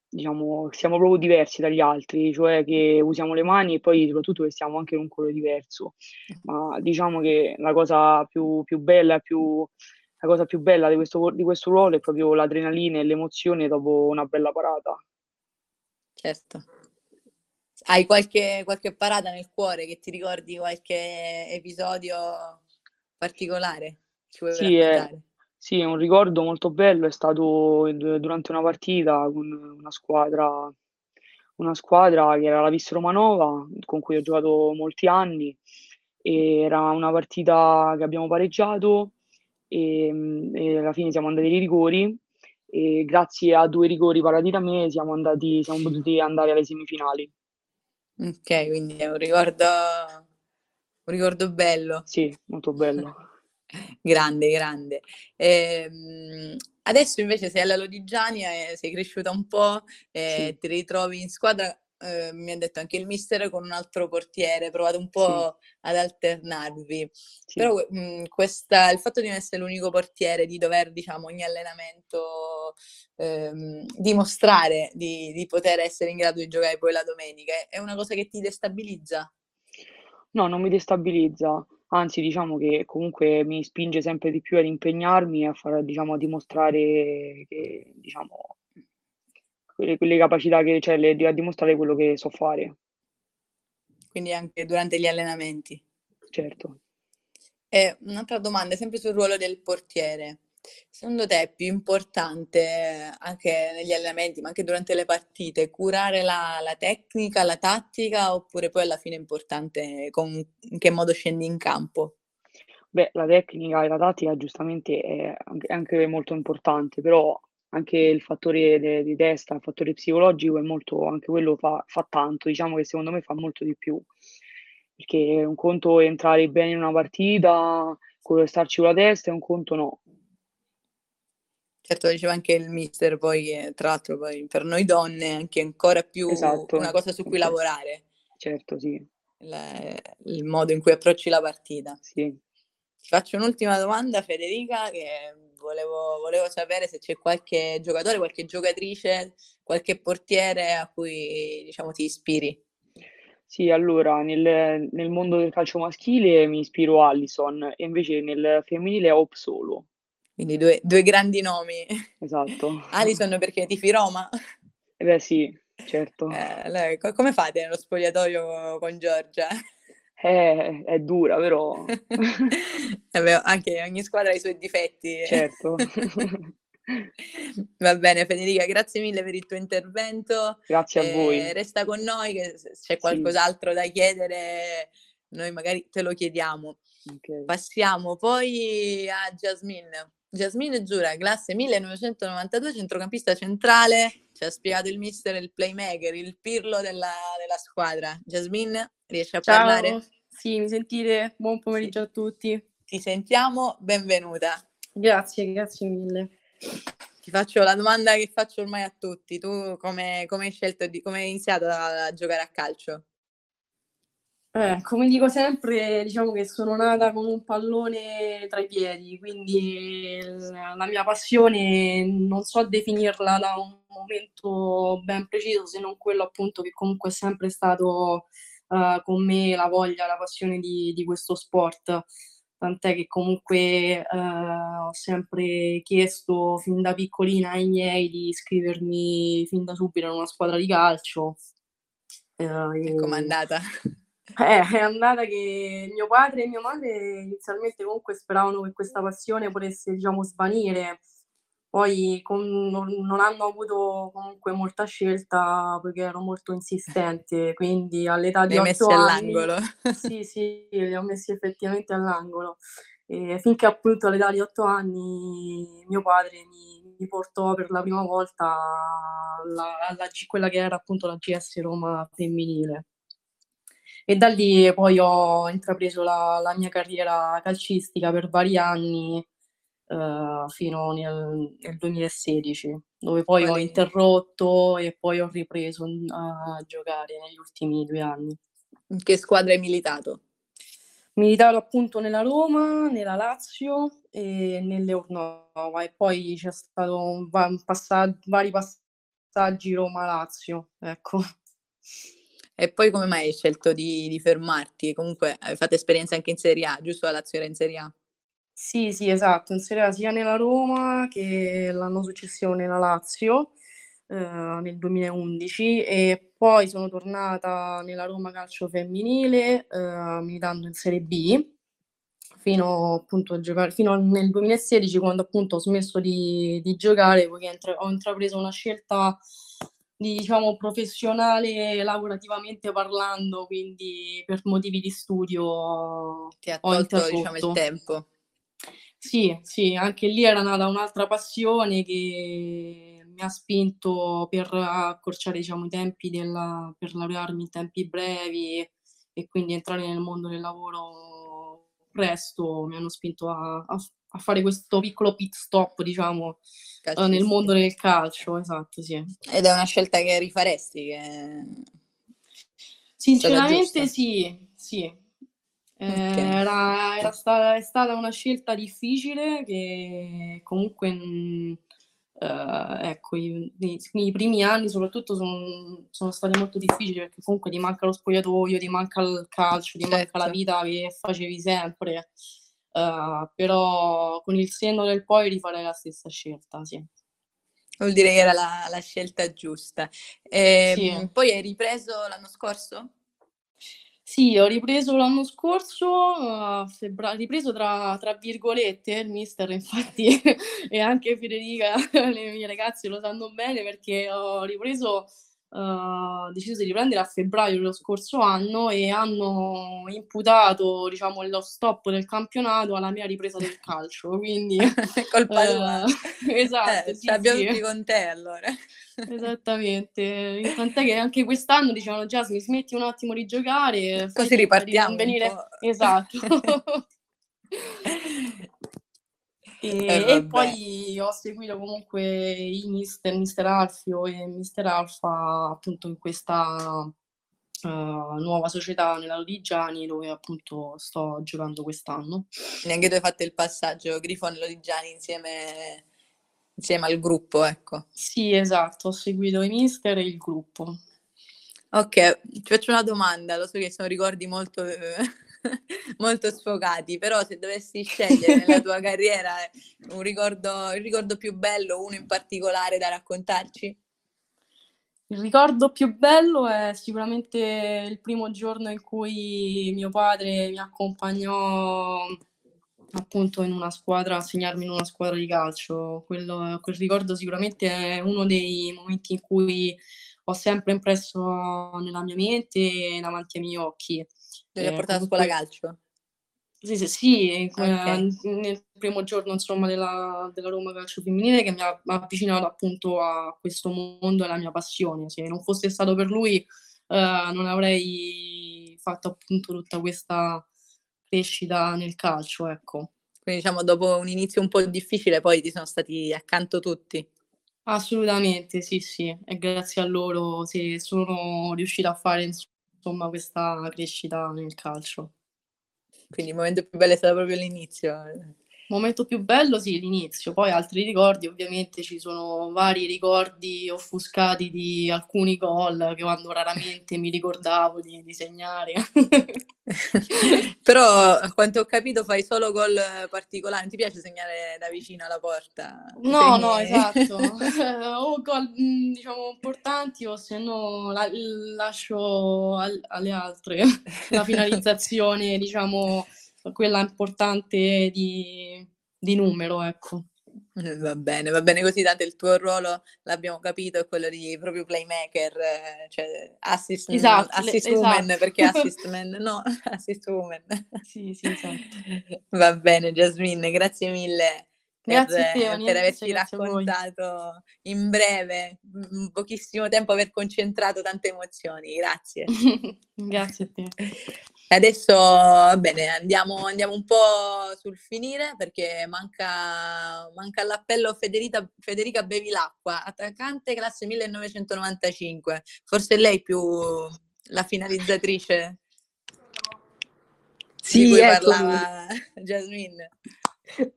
Speaker 4: diciamo, siamo proprio diversi dagli altri, cioè che usiamo le mani e poi soprattutto che stiamo anche in un colore diverso. Ma diciamo che la cosa più, più bella, più, la cosa più bella di questo, di questo ruolo è proprio l'adrenalina e l'emozione dopo una bella parata.
Speaker 1: Certo. Hai qualche, qualche parata nel cuore che ti ricordi qualche episodio particolare?
Speaker 4: Sì, è, sì, è un ricordo molto bello, è stato durante una partita con una squadra, una squadra che era la Vis Romanova, con cui ho giocato molti anni, era una partita che abbiamo pareggiato e, e alla fine siamo andati ai rigori e grazie a due rigori parati da me siamo, andati, siamo potuti andare alle semifinali.
Speaker 1: Ok, quindi è un ricordo, un ricordo bello.
Speaker 4: Sì, molto bello.
Speaker 1: Grande, grande. Ehm, adesso invece sei alla Lodigiani, eh, sei cresciuta un po', eh, sì. ti ritrovi in squadra, eh, mi ha detto anche il mister con un altro portiere, provate un po' sì. ad alternarvi. Sì. Però mh, questa, il fatto di non essere l'unico portiere, di dover, diciamo, ogni allenamento ehm, dimostrare di, di poter essere in grado di giocare poi la domenica, è una cosa che ti destabilizza?
Speaker 4: No, non mi destabilizza anzi diciamo che comunque mi spinge sempre di più ad impegnarmi e a far diciamo, a dimostrare che, diciamo, quelle, quelle capacità che cioè, le, a dimostrare quello che so fare.
Speaker 1: Quindi anche durante gli allenamenti.
Speaker 4: Certo.
Speaker 1: E un'altra domanda, sempre sul ruolo del portiere. Secondo te è più importante anche negli allenamenti, ma anche durante le partite, curare la, la tecnica, la tattica, oppure poi alla fine è importante con, in che modo scendi in campo?
Speaker 4: Beh, la tecnica e la tattica giustamente è anche, è anche molto importante, però anche il fattore de, di testa, il fattore psicologico è molto, anche quello fa, fa tanto, diciamo che secondo me fa molto di più, perché un conto è entrare bene in una partita, quello starci con la testa, e un conto no.
Speaker 1: Certo, diceva anche il mister, poi che tra l'altro poi per noi donne è anche ancora più esatto. una cosa su cui lavorare.
Speaker 4: Certo, sì.
Speaker 1: Il, il modo in cui approcci la partita.
Speaker 4: Sì.
Speaker 1: Ti faccio un'ultima domanda, Federica, che volevo, volevo sapere se c'è qualche giocatore, qualche giocatrice, qualche portiere a cui diciamo ti ispiri.
Speaker 4: Sì, allora nel, nel mondo del calcio maschile mi ispiro Allison e invece nel femminile Hope Solo.
Speaker 1: Quindi due, due grandi nomi.
Speaker 4: Esatto.
Speaker 1: Alison perché tifi Roma?
Speaker 4: Eh beh sì, certo.
Speaker 1: Eh, come fate nello spogliatoio con Giorgia?
Speaker 4: Eh, è dura, però...
Speaker 1: eh anche ogni squadra ha i suoi difetti.
Speaker 4: Certo.
Speaker 1: Va bene Federica, grazie mille per il tuo intervento.
Speaker 4: Grazie a eh, voi.
Speaker 1: Resta con noi che se c'è qualcos'altro sì. da chiedere noi magari te lo chiediamo. Okay. Passiamo poi a Jasmine. Jasmine Giura, classe 1992, centrocampista centrale, ci ha spiegato il mister, il playmaker, il pirlo della, della squadra. Jasmine, riesci a
Speaker 5: Ciao.
Speaker 1: parlare?
Speaker 5: Sì, mi sentite? Buon pomeriggio sì. a tutti.
Speaker 1: Ti sentiamo, benvenuta.
Speaker 5: Grazie, grazie mille.
Speaker 1: Ti faccio la domanda che faccio ormai a tutti. Tu come, come hai scelto, di, come hai iniziato a, a giocare a calcio?
Speaker 5: Eh, come dico sempre, diciamo che sono nata con un pallone tra i piedi, quindi la mia passione non so definirla da un momento ben preciso, se non quello appunto che comunque è sempre stato uh, con me la voglia, la passione di, di questo sport. Tant'è che comunque uh, ho sempre chiesto fin da piccolina ai miei di iscrivermi fin da subito in una squadra di calcio.
Speaker 1: Uh, e com'è andata?
Speaker 5: Eh, è andata che mio padre e mia madre inizialmente comunque speravano che questa passione potesse, diciamo, svanire. Poi con, non, non, hanno avuto comunque molta scelta perché ero molto insistente, quindi all'età di
Speaker 1: li
Speaker 5: 8 anni...
Speaker 1: all'angolo.
Speaker 5: Sì, sì, li ho messi effettivamente all'angolo. E finché appunto all'età di 8 anni mio padre mi, mi portò per la prima volta alla, alla, quella che era appunto la GS Roma femminile. E da lì poi ho intrapreso la, la mia carriera calcistica per vari anni uh, fino nel, nel, 2016, dove poi ho interrotto e poi ho ripreso a giocare negli ultimi due anni.
Speaker 1: In che squadra hai militato?
Speaker 5: Militato appunto nella Roma, nella Lazio e nell'Eurnova e poi c'è stato un, un passaggio, vari passaggi Roma-Lazio, ecco.
Speaker 1: E poi come mai hai scelto di, di fermarti? Comunque hai fatto esperienza anche in Serie A, giusto? La Lazio era in Serie A?
Speaker 5: Sì, sì, esatto, in Serie A sia nella Roma che l'anno successivo nella Lazio, eh, nel 2011, e poi sono tornata nella Roma Calcio Femminile, eh, militando in Serie B, fino appunto a giocare, fino nel 2016, quando appunto ho smesso di, di giocare, poiché ho intrapreso una scelta diciamo, professionale lavorativamente parlando, quindi per motivi di studio
Speaker 1: ti ha tolto diciamo, il tempo.
Speaker 5: Sì, sì, anche lì era nata un'altra passione che mi ha spinto per accorciare, diciamo, i tempi della, per laurearmi in tempi brevi e quindi entrare nel mondo del lavoro presto, mi hanno spinto a, a, a fare questo piccolo pit stop, diciamo, uh, nel mondo del calcio, esatto, sì.
Speaker 1: Ed è una scelta che rifaresti? Che...
Speaker 5: Sinceramente sì, sì, Okay. Era, era stata, è stata una scelta difficile che comunque mh, uh, ecco, i, i, i, primi anni soprattutto sono, sono, stati molto difficili perché comunque ti manca lo spogliatoio, ti manca il calcio, ti certo. manca la certo. vita che facevi sempre. Uh, però con il senno del poi rifarei la stessa scelta, sì.
Speaker 1: Vuol dire che era la, la scelta giusta. E, ehm, sì. Poi hai ripreso l'anno scorso?
Speaker 5: Sì, ho ripreso l'anno scorso, a febbra- ripreso tra, tra virgolette, il mister infatti e anche Federica, le mie ragazze lo sanno bene perché ho ripreso uh, deciso di riprendere a febbraio dello scorso anno e hanno imputato diciamo, lo stop del campionato alla mia ripresa del calcio. Quindi
Speaker 1: colpa tua.
Speaker 5: Eh, esatto.
Speaker 1: Eh, sì, abbiamo sì. tutti con te allora.
Speaker 5: Esattamente, tant'è che anche quest'anno dicevano Jasmine smetti un attimo di giocare
Speaker 1: così ripartiamo
Speaker 5: venire... esatto E, eh, e, poi ho seguito comunque i mister, mister Alfio e mister Alfa appunto in questa uh, nuova società nella Lodigiani dove appunto sto giocando quest'anno.
Speaker 1: Neanche tu hai fatto il passaggio Grifone Lodigiani insieme, insieme al gruppo, ecco.
Speaker 5: Sì, esatto, ho seguito i mister e il gruppo.
Speaker 1: Ok, ti faccio una domanda, lo so che sono ricordi molto molto sfogati, però se dovessi scegliere nella tua carriera un ricordo, il ricordo più bello, uno in particolare da raccontarci?
Speaker 5: Il ricordo più bello è sicuramente il primo giorno in cui mio padre mi accompagnò appunto in una squadra, a segnarmi in una squadra di calcio. Quello, quel ricordo sicuramente è uno dei momenti in cui ho sempre impresso nella mia mente e davanti ai miei occhi.
Speaker 1: Ti hai portato a scuola calcio?
Speaker 5: Sì, sì, sì okay. nel primo giorno insomma, della, della, Roma Calcio Femminile che mi ha avvicinato appunto a questo mondo e alla mia passione. Se non fosse stato per lui uh, non avrei fatto appunto tutta questa crescita nel calcio, ecco.
Speaker 1: Quindi diciamo dopo un inizio un po' difficile poi ti sono stati accanto tutti.
Speaker 5: Assolutamente, sì, sì, e grazie a loro se sono riuscita a fare insomma questa crescita nel calcio.
Speaker 1: Quindi il momento più bello è stato proprio l'inizio.
Speaker 5: Momento più bello sì, l'inizio, poi altri ricordi, ovviamente ci sono vari ricordi offuscati di alcuni gol che quando raramente mi ricordavo di, di segnare.
Speaker 1: Però a quanto ho capito fai solo gol particolari, ti piace segnare da vicino alla porta?
Speaker 5: No, Segni... no, esatto. o gol diciamo importanti o se no la, lascio al, alle altre la finalizzazione, diciamo quella importante di, di numero, ecco.
Speaker 1: Va bene, va bene così, tanto il tuo ruolo l'abbiamo capito, è quello di proprio playmaker, cioè assist, esatto, assist le, woman, esatto. perché assist man, no, assist woman.
Speaker 5: Sì, sì, esatto.
Speaker 1: Va bene, Jasmine, grazie mille per, te, per averci raccontato in breve, in pochissimo tempo, aver concentrato tante emozioni. Grazie.
Speaker 5: grazie a te.
Speaker 1: Adesso, va bene, andiamo, andiamo, un po' sul finire perché manca, manca l'appello Federica, Federica Bevilacqua, attaccante classe 1995. Forse lei più la finalizzatrice
Speaker 6: sì,
Speaker 1: di cui
Speaker 6: ecco.
Speaker 1: parlava Jasmine.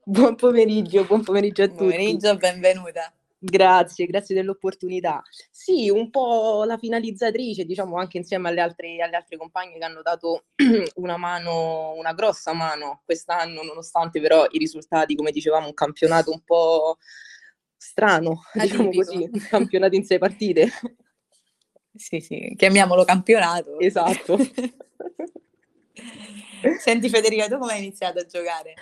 Speaker 6: Buon pomeriggio, buon pomeriggio a tutti.
Speaker 1: Buon pomeriggio, benvenuta.
Speaker 6: Grazie, grazie dell'opportunità. Sì, un po' la finalizzatrice, diciamo anche insieme alle altre, alle altre compagne che hanno dato una mano, una grossa mano quest'anno, nonostante però i risultati, come dicevamo, un campionato un po' strano, diciamo così, un campionato in sei partite.
Speaker 1: Sì, sì, chiamiamolo campionato.
Speaker 6: Esatto.
Speaker 1: Senti Federica, tu come hai iniziato a giocare?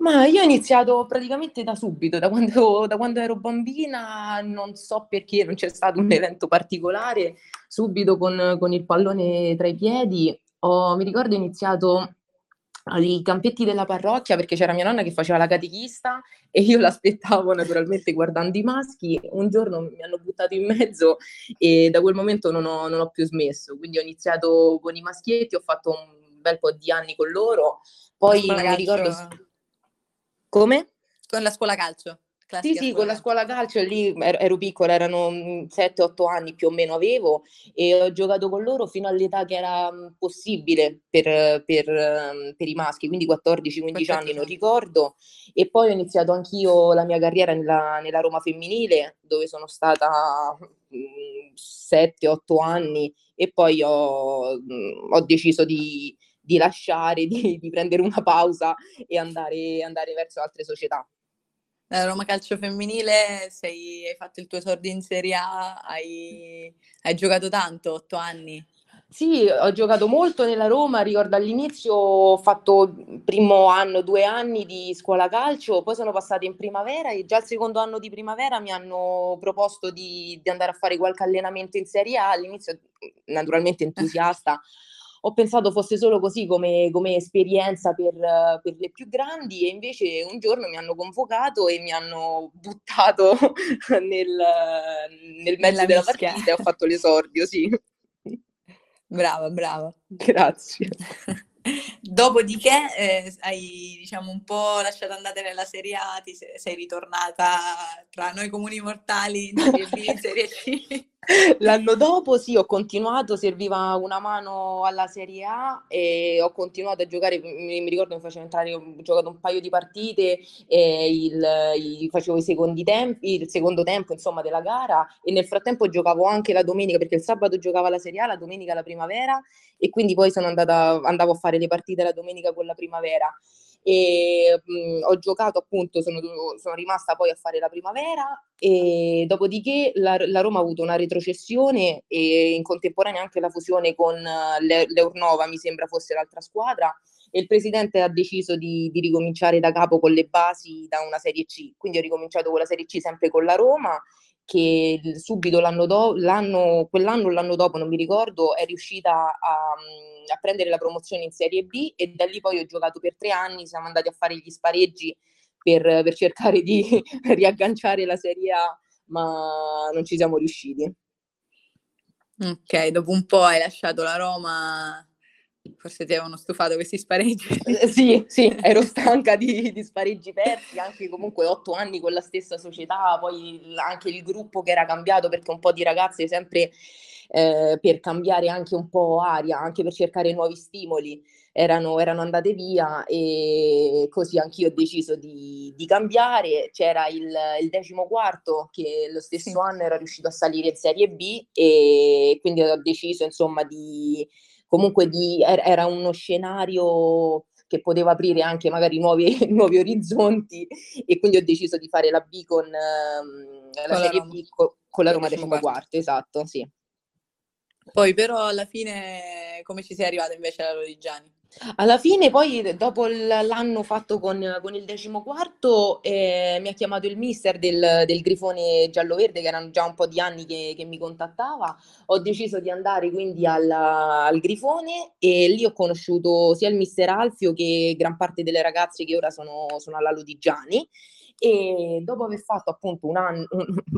Speaker 6: Ma io ho iniziato praticamente da subito, da quando, da quando ero bambina, non so perché, non c'è stato un evento particolare, subito con, con il pallone tra i piedi. Ho, mi ricordo ho iniziato ai campetti della parrocchia perché c'era mia nonna che faceva la catechista e io l'aspettavo naturalmente guardando i maschi. Un giorno mi hanno buttato in mezzo e da quel momento non ho, non ho più smesso. Quindi ho iniziato con i maschietti, ho fatto un bel po' di anni con loro. Poi mi ricordo come?
Speaker 1: Con la scuola calcio.
Speaker 6: Sì, sì, con la scuola calcio lì ero piccola, erano 7-8 anni più o meno avevo e ho giocato con loro fino all'età che era possibile per, per, per i maschi, quindi 14-15 anni non ricordo e poi ho iniziato anch'io la mia carriera nella, nella Roma femminile dove sono stata 7-8 anni e poi ho, ho deciso di, di lasciare, di, di, prendere una pausa e andare, andare verso altre società.
Speaker 1: La Roma Calcio Femminile, sei, hai fatto il tuo esordio in Serie A, hai, hai giocato tanto, otto anni.
Speaker 6: Sì, ho giocato molto nella Roma, ricordo all'inizio ho fatto primo anno, due anni di scuola calcio, poi sono passata in primavera e già il secondo anno di primavera mi hanno proposto di, di andare a fare qualche allenamento in Serie A, all'inizio naturalmente entusiasta ho pensato fosse solo così come, come esperienza per, per, le più grandi e invece un giorno mi hanno convocato e mi hanno buttato nel, nel mezzo della partita e ho fatto l'esordio, sì.
Speaker 1: Brava, brava.
Speaker 6: Grazie.
Speaker 1: Dopodiché eh, hai diciamo un po' lasciato andare nella Serie A, ti sei, sei ritornata tra noi comuni mortali in Serie B, in Serie C.
Speaker 6: L'anno dopo sì, ho continuato, serviva una mano alla Serie A e ho continuato a giocare, mi, ricordo mi facevo entrare, ho giocato un paio di partite il, il, facevo tempi, il secondo tempo insomma della gara e nel frattempo giocavo anche la domenica perché il sabato giocava la Serie A, la domenica la primavera e quindi poi andata, andavo a fare le partite la domenica con la primavera e mh, ho giocato appunto, sono, sono, rimasta poi a fare la primavera e dopodiché la, la, Roma ha avuto una retrocessione e in contemporanea anche la fusione con le, l'Eurnova mi sembra fosse l'altra squadra e il presidente ha deciso di, di ricominciare da capo con le basi da una Serie C, quindi ho ricominciato con la Serie C sempre con la Roma che subito l'anno dopo, l'anno, quell'anno o l'anno dopo, non mi ricordo, è riuscita a, a, prendere la promozione in Serie B e da lì poi ho giocato per tre anni, siamo andati a fare gli spareggi per, per cercare di riagganciare la Serie A, ma non ci siamo riusciti.
Speaker 1: Ok, dopo un po' hai lasciato la Roma Forse ti avevano stufato questi spareggi.
Speaker 6: Eh, sì, sì, ero stanca di, di, spareggi persi, anche comunque otto anni con la stessa società, poi anche il gruppo che era cambiato perché un po' di ragazze sempre eh, per cambiare anche un po' aria, anche per cercare nuovi stimoli, erano, erano andate via e così anch'io ho deciso di, di cambiare. C'era il, il, decimo quarto che lo stesso sì. anno era riuscito a salire in Serie B e quindi ho deciso insomma di comunque di, era uno scenario che poteva aprire anche magari nuovi, nuovi orizzonti e quindi ho deciso di fare la B con, ehm, la con Serie B con, con la Roma decimo quarto, esatto, sì.
Speaker 1: Poi però alla fine come ci sei arrivata invece alla Lodigiani?
Speaker 6: Alla fine, poi, dopo l'anno fatto con, con il decimo quarto, eh, mi ha chiamato il mister del, del Grifone giallo-verde, che erano già un po' di anni che, che mi contattava. Ho deciso di andare quindi alla, al Grifone e lì ho conosciuto sia il mister Alfio che gran parte delle ragazze che ora sono, sono alla Lodigiani e dopo aver fatto appunto un anno,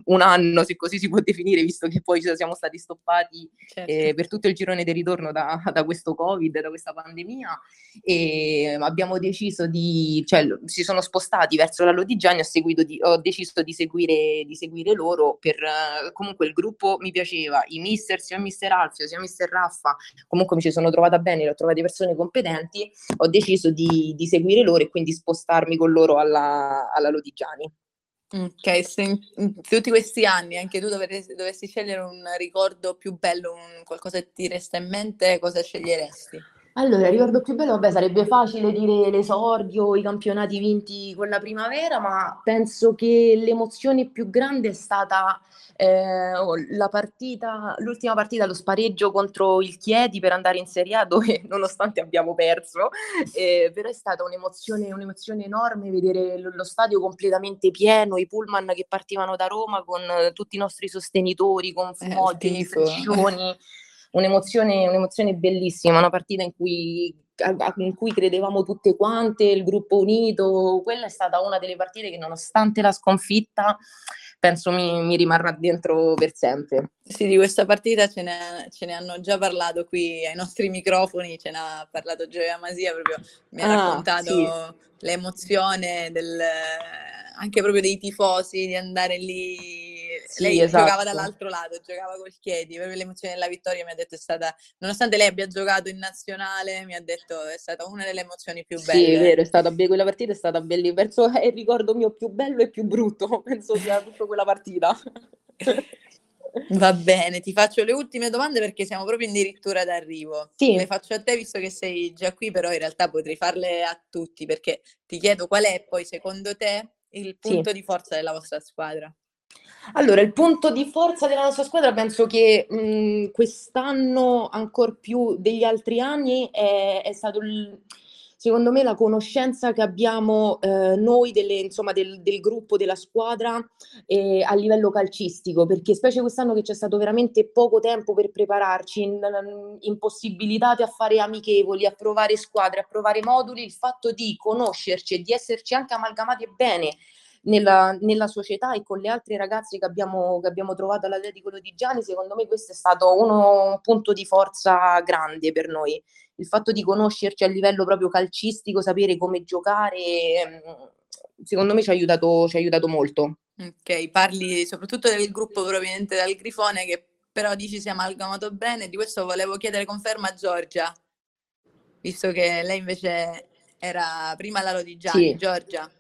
Speaker 6: un anno, se così si può definire, visto che poi siamo stati stoppati certo. eh, per tutto il girone del ritorno da, da, questo Covid, da questa pandemia, e abbiamo deciso di, cioè si sono spostati verso la Lodigiani, ho, di, ho deciso di seguire, di seguire loro per, comunque il gruppo mi piaceva, i mister, sia mister Alfio, sia mister Raffa, comunque mi ci sono trovata bene, le ho trovate persone competenti, ho deciso di, di seguire loro e quindi spostarmi con loro alla, alla Lodigiani partigiani.
Speaker 1: Ok, se in, in tutti questi anni anche tu dovessi, dovessi scegliere un ricordo più bello, un, qualcosa che ti resta in mente, cosa sceglieresti?
Speaker 6: Allora, ricordo più bello, vabbè, sarebbe facile dire l'esordio, i campionati vinti con la primavera, ma penso che l'emozione più grande è stata eh, la partita, l'ultima partita, lo spareggio contro il Chieti per andare in Serie A, dove nonostante abbiamo perso, eh, però è stata un'emozione, un'emozione enorme vedere lo, lo, stadio completamente pieno, i pullman che partivano da Roma con tutti i nostri sostenitori, con fumogeni, eh, striscioni un'emozione, un'emozione bellissima, una partita in cui, in cui credevamo tutte quante, il gruppo unito, quella è stata una delle partite che nonostante la sconfitta penso mi, mi, rimarrà dentro per sempre.
Speaker 1: Sì, di questa partita ce ne, ce ne, hanno già parlato qui ai nostri microfoni, ce ne ha parlato Gioia Masia, proprio mi ha ah, raccontato sì. l'emozione del, anche proprio dei tifosi di andare lì sì, lei esatto. giocava dall'altro lato, giocava col Chiedi, proprio l'emozione della vittoria mi ha detto è stata, nonostante lei abbia giocato in nazionale, mi ha detto è stata una delle emozioni più belle.
Speaker 6: Sì, è vero, è stata quella partita è stata bellissima, penso è il ricordo mio più bello e più brutto, penso sia tutta quella partita.
Speaker 1: Va bene, ti faccio le ultime domande perché siamo proprio addirittura d'arrivo. Sì. Le faccio a te visto che sei già qui, però in realtà potrei farle a tutti perché ti chiedo qual è poi secondo te il punto sì. di forza della vostra squadra.
Speaker 6: Allora, il punto di forza della nostra squadra penso che mh, quest'anno, ancora più degli altri anni, è, è stato il, secondo me la conoscenza che abbiamo eh, noi delle, insomma, del, del, gruppo, della squadra eh, a livello calcistico, perché specie quest'anno che c'è stato veramente poco tempo per prepararci, in, impossibilitati a fare amichevoli, a provare squadre, a provare moduli, il fatto di conoscerci e di esserci anche amalgamati bene nella, nella, società e con le altre ragazze che abbiamo, che abbiamo trovato all'Atletico Lodigiani, secondo me questo è stato uno, un punto di forza grande per noi. Il fatto di conoscerci a livello proprio calcistico, sapere come giocare, ehm, secondo me ci ha aiutato, ci ha aiutato molto.
Speaker 1: Ok, parli soprattutto del gruppo proveniente dal Grifone che però dici si è amalgamato bene, di questo volevo chiedere conferma a Giorgia, visto che lei invece era prima alla Lodigiani. Sì. Giorgia.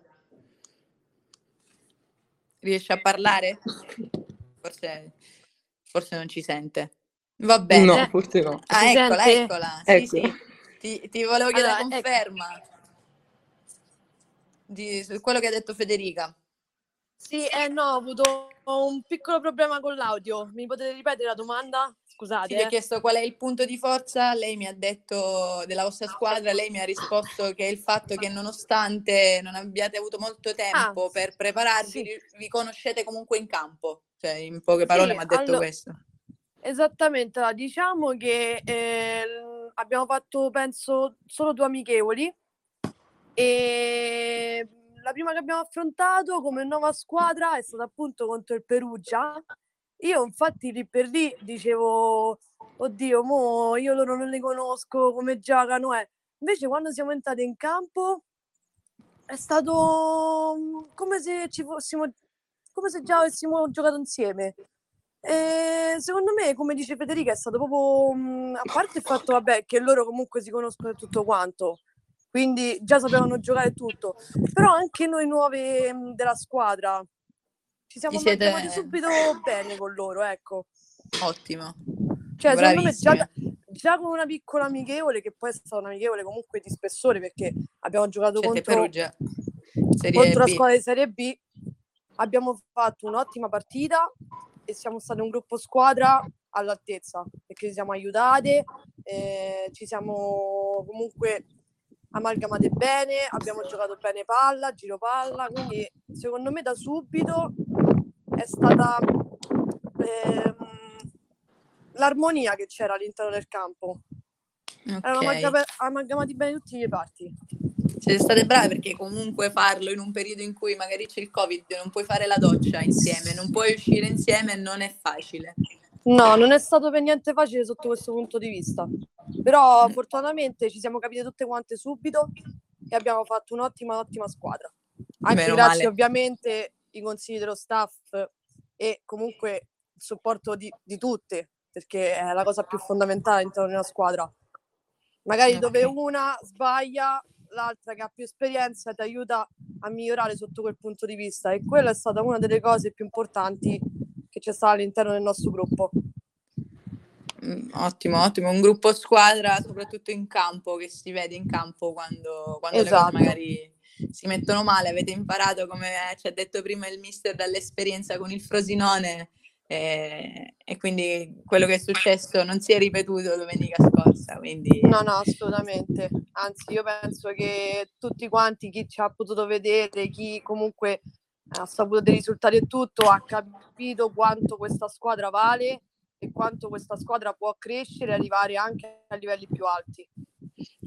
Speaker 1: Riesce a parlare? Forse, forse non ci sente. Va bene.
Speaker 6: No, forse no.
Speaker 1: Ah, eccola, eccola. Sì, ecco. sì. Ti, ti, volevo chiedere allora, ecco. conferma ecco. di, su quello che ha detto Federica.
Speaker 3: Sì, eh no, ho avuto un piccolo problema con l'audio. Mi potete ripetere la domanda? Scusate. Sì,
Speaker 1: ti ho chiesto qual è il punto di forza, lei mi ha detto della vostra squadra, lei mi ha risposto che è il fatto che nonostante non abbiate avuto molto tempo ah, per prepararvi, sì. vi conoscete comunque in campo. Cioè, in poche parole sì, mi ha detto allora, questo.
Speaker 3: Esattamente, diciamo che eh, abbiamo fatto, penso, solo due amichevoli e la prima che abbiamo affrontato come nuova squadra è stata appunto contro il Perugia io infatti lì per lì dicevo, oddio, mo io loro non li conosco, come giocano. Eh. Invece quando siamo entrati in campo è stato mm, come se ci fossimo, come se già avessimo giocato insieme. E secondo me, come dice Federica, è stato proprio, mm, a parte il fatto vabbè, che loro comunque si conoscono e tutto quanto, quindi già sapevano giocare tutto, però anche noi nuove mm, della squadra, ci siamo siete... subito bene con loro, ecco.
Speaker 1: Ottimo.
Speaker 3: Cioè, secondo me già, già, con una piccola amichevole, che poi è stata una amichevole comunque di spessore, perché abbiamo giocato siete contro, contro la squadra di Serie B, abbiamo fatto un'ottima partita e siamo stati un gruppo squadra all'altezza, perché ci siamo aiutate, eh, ci siamo comunque amalgamate bene, abbiamo giocato bene palla, giro palla, quindi secondo me da subito è stata ehm, l'armonia che c'era all'interno del campo. Okay. Erano amalgamati bene tutti i parti.
Speaker 1: Siete state brave perché comunque farlo in un periodo in cui magari c'è il Covid, non puoi fare la doccia insieme, non puoi uscire insieme, non è facile.
Speaker 3: No, non è stato per niente facile sotto questo punto di vista. Però fortunatamente ci siamo capite tutte quante subito e abbiamo fatto un'ottima, ottima squadra. Anche
Speaker 1: Meno
Speaker 3: grazie
Speaker 1: male.
Speaker 3: ovviamente ai consigli dello staff e comunque il supporto di, di tutte, perché è la cosa più fondamentale all'interno di una squadra. Magari dove
Speaker 1: Ok.
Speaker 3: una sbaglia, l'altra che ha più esperienza ti aiuta a migliorare sotto quel punto di vista e quella è stata una delle cose più importanti che c'è stata all'interno del nostro gruppo.
Speaker 1: Mm, Ottimo, ottimo, un gruppo squadra soprattutto in campo, che si vede in campo quando, quando
Speaker 3: Esatto.
Speaker 1: magari si mettono male. Avete imparato, come ci ha detto prima il mister, dall'esperienza con il Frosinone e, e quindi quello che è successo non si è ripetuto domenica scorsa. Quindi
Speaker 3: No, no, assolutamente. Anzi, io penso che tutti quanti, chi ci ha potuto vedere, chi comunque ha saputo dei risultati e tutto, ha capito quanto questa squadra vale e quanto questa squadra può crescere e arrivare anche a livelli più alti.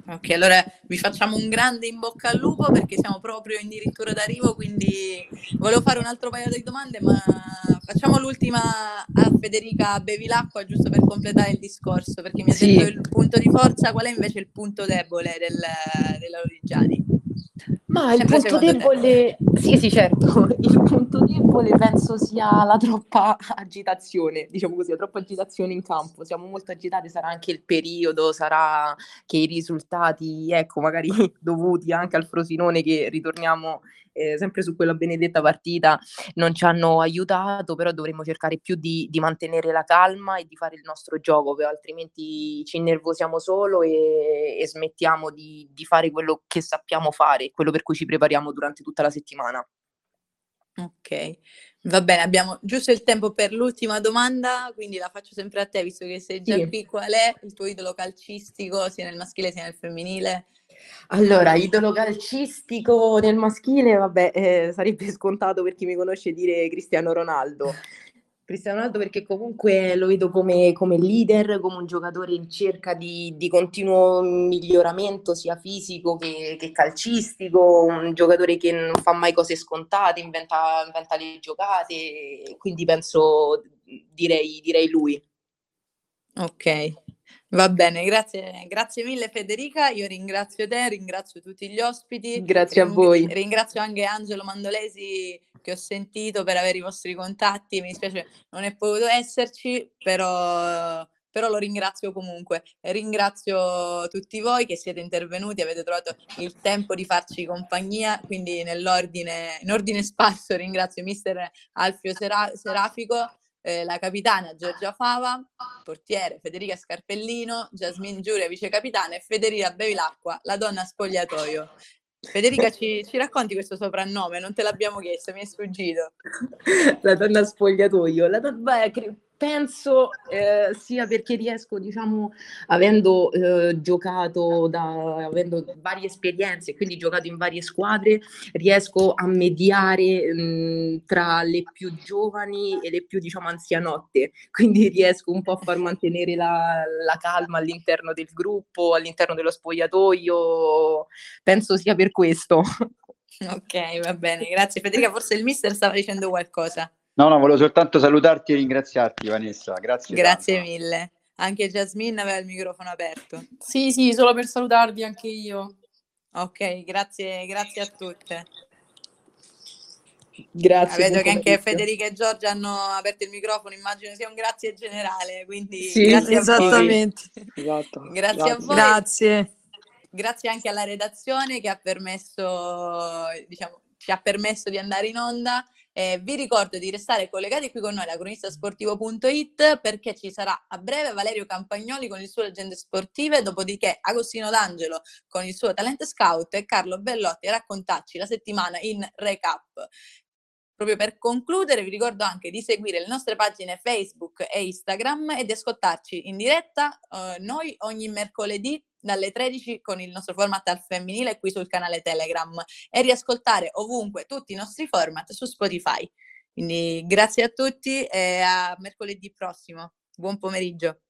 Speaker 1: Ok, allora vi facciamo un grande in bocca al lupo perché siamo proprio addirittura d'arrivo, quindi volevo fare un altro paio di domande, ma facciamo l'ultima a Federica Bevilacqua giusto per completare il discorso, perché mi ha
Speaker 6: Sì.
Speaker 1: detto il punto di forza, qual è invece il punto debole del, della Lodigiani?
Speaker 6: Ma il
Speaker 1: Sempre
Speaker 6: punto
Speaker 1: secondo te.
Speaker 6: debole, sì, sì, certo, il punto debole penso sia la troppa agitazione, diciamo così, la troppa agitazione in campo. Siamo molto agitate, sarà anche il periodo, sarà che i risultati, ecco, magari dovuti anche al Frosinone che ritorniamo eh, sempre su quella benedetta partita, non ci hanno aiutato, però dovremmo cercare più di, di mantenere la calma e di fare il nostro gioco, altrimenti ci innervosiamo solo e, e smettiamo di, di fare quello che sappiamo fare, quello per cui ci prepariamo durante tutta la settimana.
Speaker 1: Ok, va bene, abbiamo giusto il tempo per l'ultima domanda, quindi la faccio sempre a te, visto che sei già
Speaker 6: Sì.
Speaker 1: qui, qual è il tuo idolo calcistico, sia nel maschile sia nel femminile?
Speaker 6: Allora, idolo calcistico nel maschile, vabbè, eh, sarebbe scontato per chi mi conosce dire Cristiano Ronaldo. Cristiano Ronaldo perché comunque lo vedo come, come leader, come un giocatore in cerca di, di continuo miglioramento sia fisico che, che calcistico, un giocatore che non fa mai cose scontate, inventa, inventa le giocate, quindi penso, direi, direi lui.
Speaker 1: Ok, va bene, grazie, grazie mille Federica, io ringrazio te, ringrazio tutti gli ospiti,
Speaker 6: Grazie a
Speaker 1: ring-
Speaker 6: voi.
Speaker 1: ringrazio anche Angelo Mandolesi che ho sentito per avere i vostri contatti, mi dispiace non è potuto esserci, però, però lo ringrazio comunque. Ringrazio tutti voi che siete intervenuti, avete trovato il tempo di farci compagnia, quindi nell'ordine, in ordine sparso ringrazio mister Alfio Sera- Serafico, eh, la capitana Giorgia Fava, portiere Federica Scarpellino, Jasmine Giuria vice capitana e Federica Bevilacqua, la donna spogliatoio. Federica, ci, ci racconti questo soprannome? Non te l'abbiamo chiesto, mi è sfuggito.
Speaker 6: La donna spogliatoio, la don- beh, cre- penso eh, sia perché riesco, diciamo, avendo eh, giocato, da, avendo varie esperienze, quindi giocato in varie squadre, riesco a mediare mh, tra le più giovani e le più, diciamo, anzianotte, quindi riesco un po' a far mantenere la, la calma all'interno del gruppo, all'interno dello spogliatoio, penso sia per questo.
Speaker 1: Ok, va bene, grazie Federica. Forse il mister stava dicendo qualcosa.
Speaker 2: No, no, volevo soltanto salutarti e ringraziarti, Vanessa. Grazie.
Speaker 1: Grazie
Speaker 2: tanto.
Speaker 1: mille. Anche Jasmine aveva il microfono aperto.
Speaker 5: Sì, sì, solo per salutarvi anche io.
Speaker 1: Ok, grazie, grazie a tutte.
Speaker 6: Grazie.
Speaker 1: Vedo che anche. Federica e Giorgia hanno aperto il microfono, immagino sia un grazie generale, quindi
Speaker 6: Sì,
Speaker 1: grazie a voi.
Speaker 3: Esattamente.
Speaker 4: Esatto.
Speaker 1: Grazie a voi.
Speaker 3: Grazie.
Speaker 1: Grazie anche alla redazione che ha permesso, diciamo, ci ha permesso di andare in onda. Eh, vi ricordo di restare collegati qui con noi da cronistasportivo.it perché ci sarà a breve Valerio Campagnoli con il suo Leggende Sportive, dopodiché Agostino D'Angelo con il suo Talent Scout e Carlo Bellotti a raccontarci la settimana in recap. Proprio per concludere, vi ricordo anche di seguire le nostre pagine Facebook e Instagram e di ascoltarci in diretta eh, noi ogni mercoledì dalle 13 con il nostro format al femminile qui sul canale Telegram e riascoltare ovunque tutti i nostri format su Spotify. Quindi grazie a tutti e a mercoledì prossimo. Buon pomeriggio.